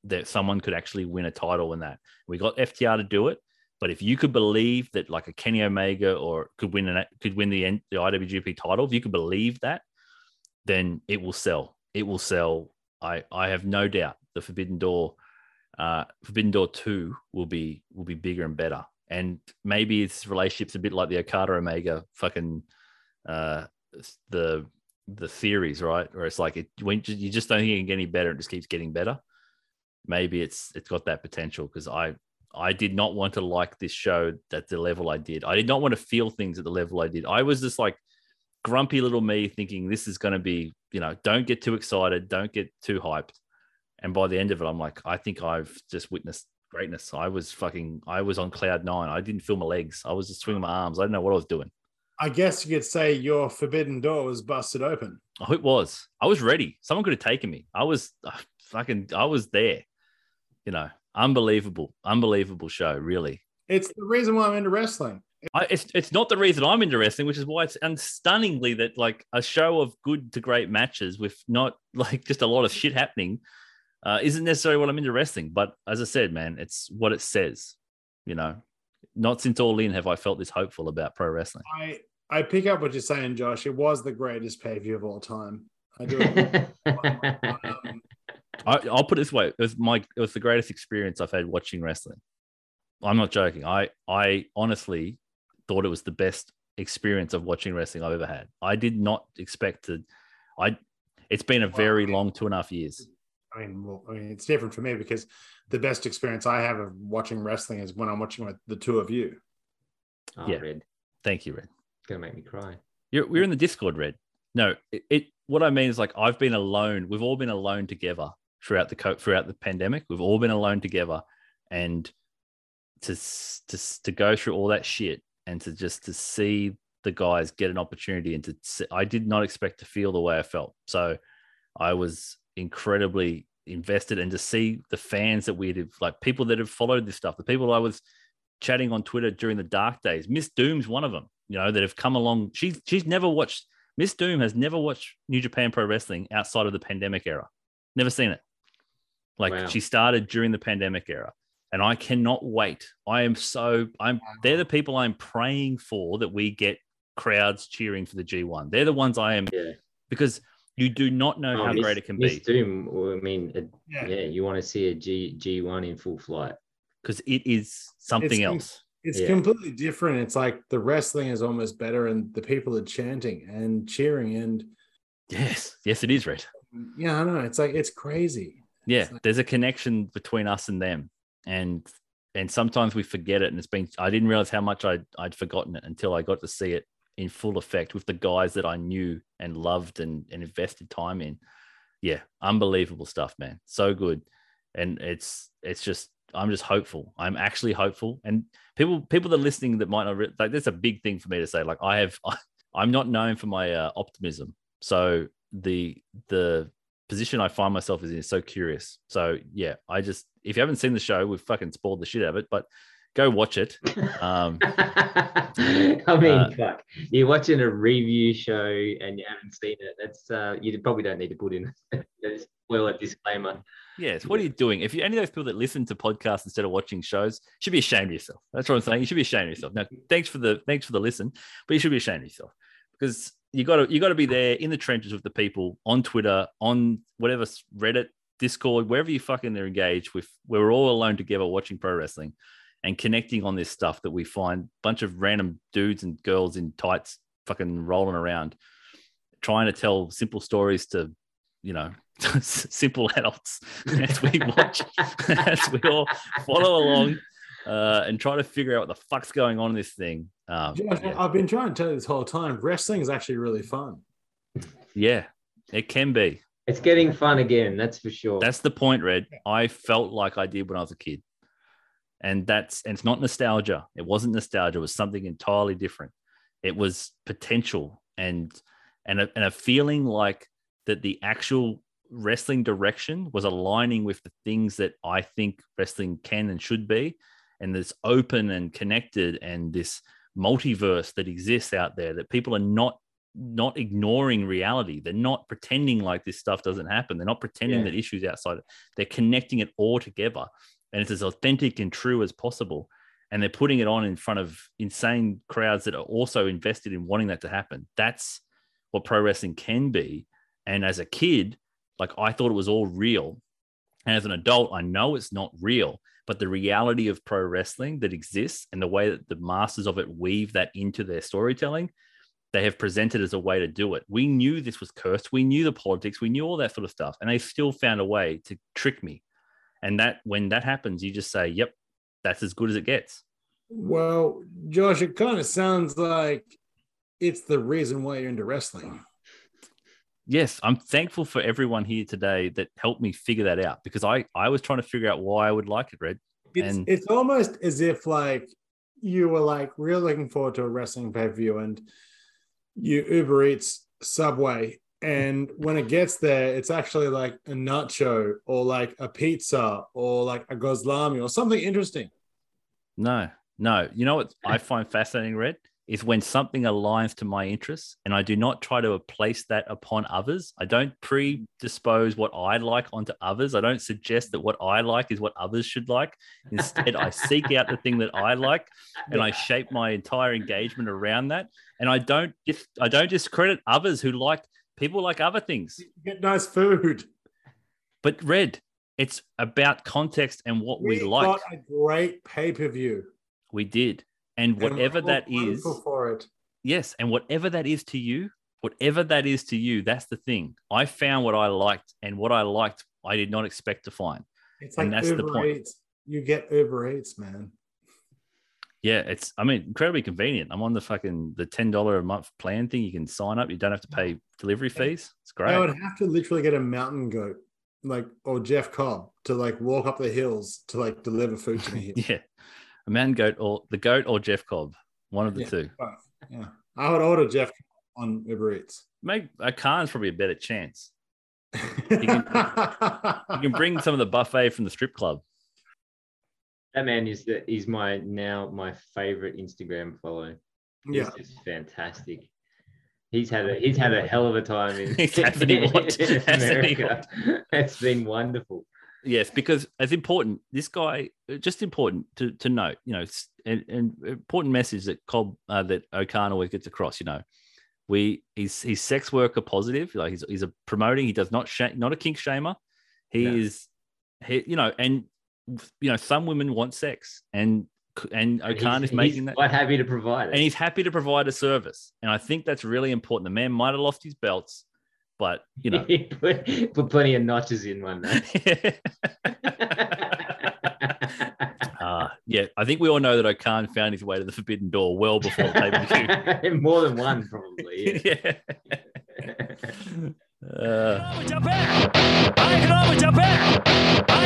that someone could actually win a title in that. We got FTR to do it, but if you could believe that like a Kenny Omega or could win an could win the the IWGP title, if you could believe that, then it will sell. It will sell I I have no doubt the Forbidden Door, uh, Forbidden Door two will be will be bigger and better. And maybe its relationship's a bit like the Okada Omega fucking uh, the the theories, right? Where it's like it when you just don't think it can get any better, it just keeps getting better. Maybe it's it's got that potential because I I did not want to like this show at the level I did. I did not want to feel things at the level I did. I was just like grumpy little me thinking this is going to be, you know, don't get too excited, don't get too hyped. And by the end of it, I'm like, I think I've just witnessed greatness. I was fucking, I was on cloud nine. I didn't feel my legs. I was just swinging my arms. I didn't know what I was doing. I guess you could say your forbidden door was busted open. Oh, it was. I was ready. Someone could have taken me. I was uh, fucking, I was there. You know, unbelievable, unbelievable show, really. It's the reason why I'm into wrestling. I, it's it's not the reason I'm into wrestling, which is why it's and stunningly that like a show of good to great matches with not [LAUGHS] like just a lot of shit happening uh, isn't necessarily what I'm into wrestling. But as I said, man, it's what it says. You know, not since All In have I felt this hopeful about pro wrestling. I I pick up what you're saying, Josh. It was the greatest pay per view of all time. I do. um, [LAUGHS] I, will put it this way: it was my it was the greatest experience I've had watching wrestling. I'm not joking. I I honestly thought it was the best experience of watching wrestling I've ever had. I did not expect to. I. It's been a very long two and a half years. I mean, well, I mean, it's different for me because the best experience I have of watching wrestling is when I'm watching with the two of you. Oh, Yeah. Red. Thank you, Red. It's gonna make me cry. You're, we're in the Discord, Red. No, it, it. What I mean is like I've been alone. We've all been alone together throughout the co- throughout the pandemic. We've all been alone together, and to to to go through all that shit and to just to see the guys get an opportunity and to see, I did not expect to feel the way I felt. So I was incredibly invested and to see the fans that we have like people that have followed this stuff, the people I was chatting on Twitter during the dark days. Miss Doom's one of them, you know, that have come along. She's she's never watched Miss Doom has never watched New Japan Pro Wrestling outside of the pandemic era. Never seen it. Like Wow. she started during the pandemic era. And I cannot wait. I am so I'm they're the people I'm praying for that we get crowds cheering for the G1. They're the ones I am Yeah. because you do not know Oh, how Miss- great it can Miss be Doom. I mean, it- Yeah. yeah. you want to see a G G one in full flight. because it is something It's- else. It's Yeah. completely different. It's like the wrestling is almost better, and the people are chanting and cheering, and Yes, yes, it is, Red. yeah, I know. It's like it's crazy. Yeah, It's like- there's a connection between us and them, and and sometimes we forget it. And it's been I didn't realize how much I'd I'd forgotten it until I got to see it in full effect with the guys that I knew and loved and, and invested time in. Yeah, unbelievable stuff, man. So good, and it's it's just I'm just hopeful. I'm actually hopeful, and people people that are listening that might not re- like that's a big thing for me to say. Like I have [LAUGHS] I'm not known for my uh, optimism, so the the position I find myself is in is so curious. So yeah, I just if you haven't seen the show, we've fucking spoiled the shit out of it, but go watch it. [LAUGHS] Um, I mean, uh, fuck. You're watching a review show and you haven't seen it. That's uh, you probably don't need to put in [LAUGHS] a spoiler disclaimer. Yes, what are you doing? If you're any of those people that listen to podcasts instead of watching shows, you should be ashamed of yourself. That's what I'm saying. You should be ashamed of yourself. Now, thanks for the thanks for the listen, but you should be ashamed of yourself because you got to you got to be there in the trenches with the people on Twitter, on whatever Reddit, Discord, wherever you fucking are engaged with. We're all alone together watching pro wrestling and connecting on this stuff that we find bunch of random dudes and girls in tights fucking rolling around, trying to tell simple stories to you know [LAUGHS] simple adults [LAUGHS] as we watch [LAUGHS] as we all follow along uh, and try to figure out what the fuck's going on in this thing. Um, Josh, yeah. I've been trying to tell you this whole time. Wrestling is actually really fun. yeah, it can be. It's getting fun again, that's for sure. That's the point, Red. I felt like I did when I was a kid. And that's and it's not nostalgia. It wasn't nostalgia. It was something entirely different. It was potential and and a, and a feeling like that the actual wrestling direction was aligning with the things that I think wrestling can and should be, and this open and connected and this multiverse that exists out there that people are not not ignoring reality. They're not pretending like this stuff doesn't happen. They're not pretending Yeah. that issues outside. They're connecting it all together, and it's as authentic and true as possible. And they're putting it on in front of insane crowds that are also invested in wanting that to happen. That's what pro wrestling can be. And as a kid, Like I thought it was all real. And as an adult, I know it's not real, but the reality of pro wrestling that exists and the way that the masters of it weave that into their storytelling, they have presented as a way to do it. We knew this was cursed. We knew the politics. We knew all that sort of stuff. And they still found a way to trick me. And that when that happens, you just say, yep, that's as good as it gets. Well, Josh, it kind of sounds like it's the reason why you're into wrestling. Yes, I'm thankful for everyone here today that helped me figure that out because I I was trying to figure out why I would like it, Red. It's, And- it's almost as if like you were like really looking forward to a wrestling pay per view and you Uber Eats Subway. And when it gets there, it's actually like a nacho or like a pizza or like a gozlami or something interesting. No, no. You know what I find fascinating, Red, is when something aligns to my interests and I do not try to place that upon others. I don't predispose what I like onto others. I don't suggest that what I like is what others should like. Instead, I seek out the thing that I like and I shape my entire engagement around that. And I don't I don't discredit others who like people like other things. You get nice food. But Red, it's about context and what we, like. got a great pay per view. we did. And whatever that is, for it. Yes, and whatever that is to you, whatever that is to you, that's the thing. I found what I liked, and what I liked, I did not expect to find. It's like And that's the Uber point. Eats. You get Uber Eats, man. Yeah, it's I mean incredibly convenient. I'm on the fucking the ten dollar a month plan thing. You can sign up. You don't have to pay delivery fees. It's great. I would have to literally get a mountain goat, like or Jeff Cobb, to like walk up the hills to like deliver food to me. [LAUGHS] Yeah, a man goat or the goat or Jeff Cobb, one of the Yeah. two. Both. Yeah, I would order Jeff on Uber Eats. Make a Khan's probably a better chance. you [LAUGHS] You can bring some of the buffet from the strip club. That man is the is my now my favorite Instagram follow. yeah. He's just fantastic. He's had a he's had a hell of a time in, [LAUGHS] [LAUGHS] Hasn't he what? in Hasn't America. It's been wonderful. Yes, because it's important. This guy, uh, just important to to note, you know, s- and, and important message that Cobb uh, that O'Khan always gets across. You know, we he's he's sex worker positive. Like he's he's a promoting. He does not sh- not a kink shamer. He No. is, he you know, and you know, some women want sex, and and O'Khan he's, is making he's that. quite happy to provide it. and he's happy to provide a service. And I think that's really important. The man might have lost his belts, but you know, [LAUGHS] he put, put plenty of notches in one day. [LAUGHS] uh, yeah, I think we all know that O'Khan found his way to the forbidden door well before [LAUGHS] the pay per view. More than one, probably. Yeah. yeah. Uh, jump in. I can always jump in. I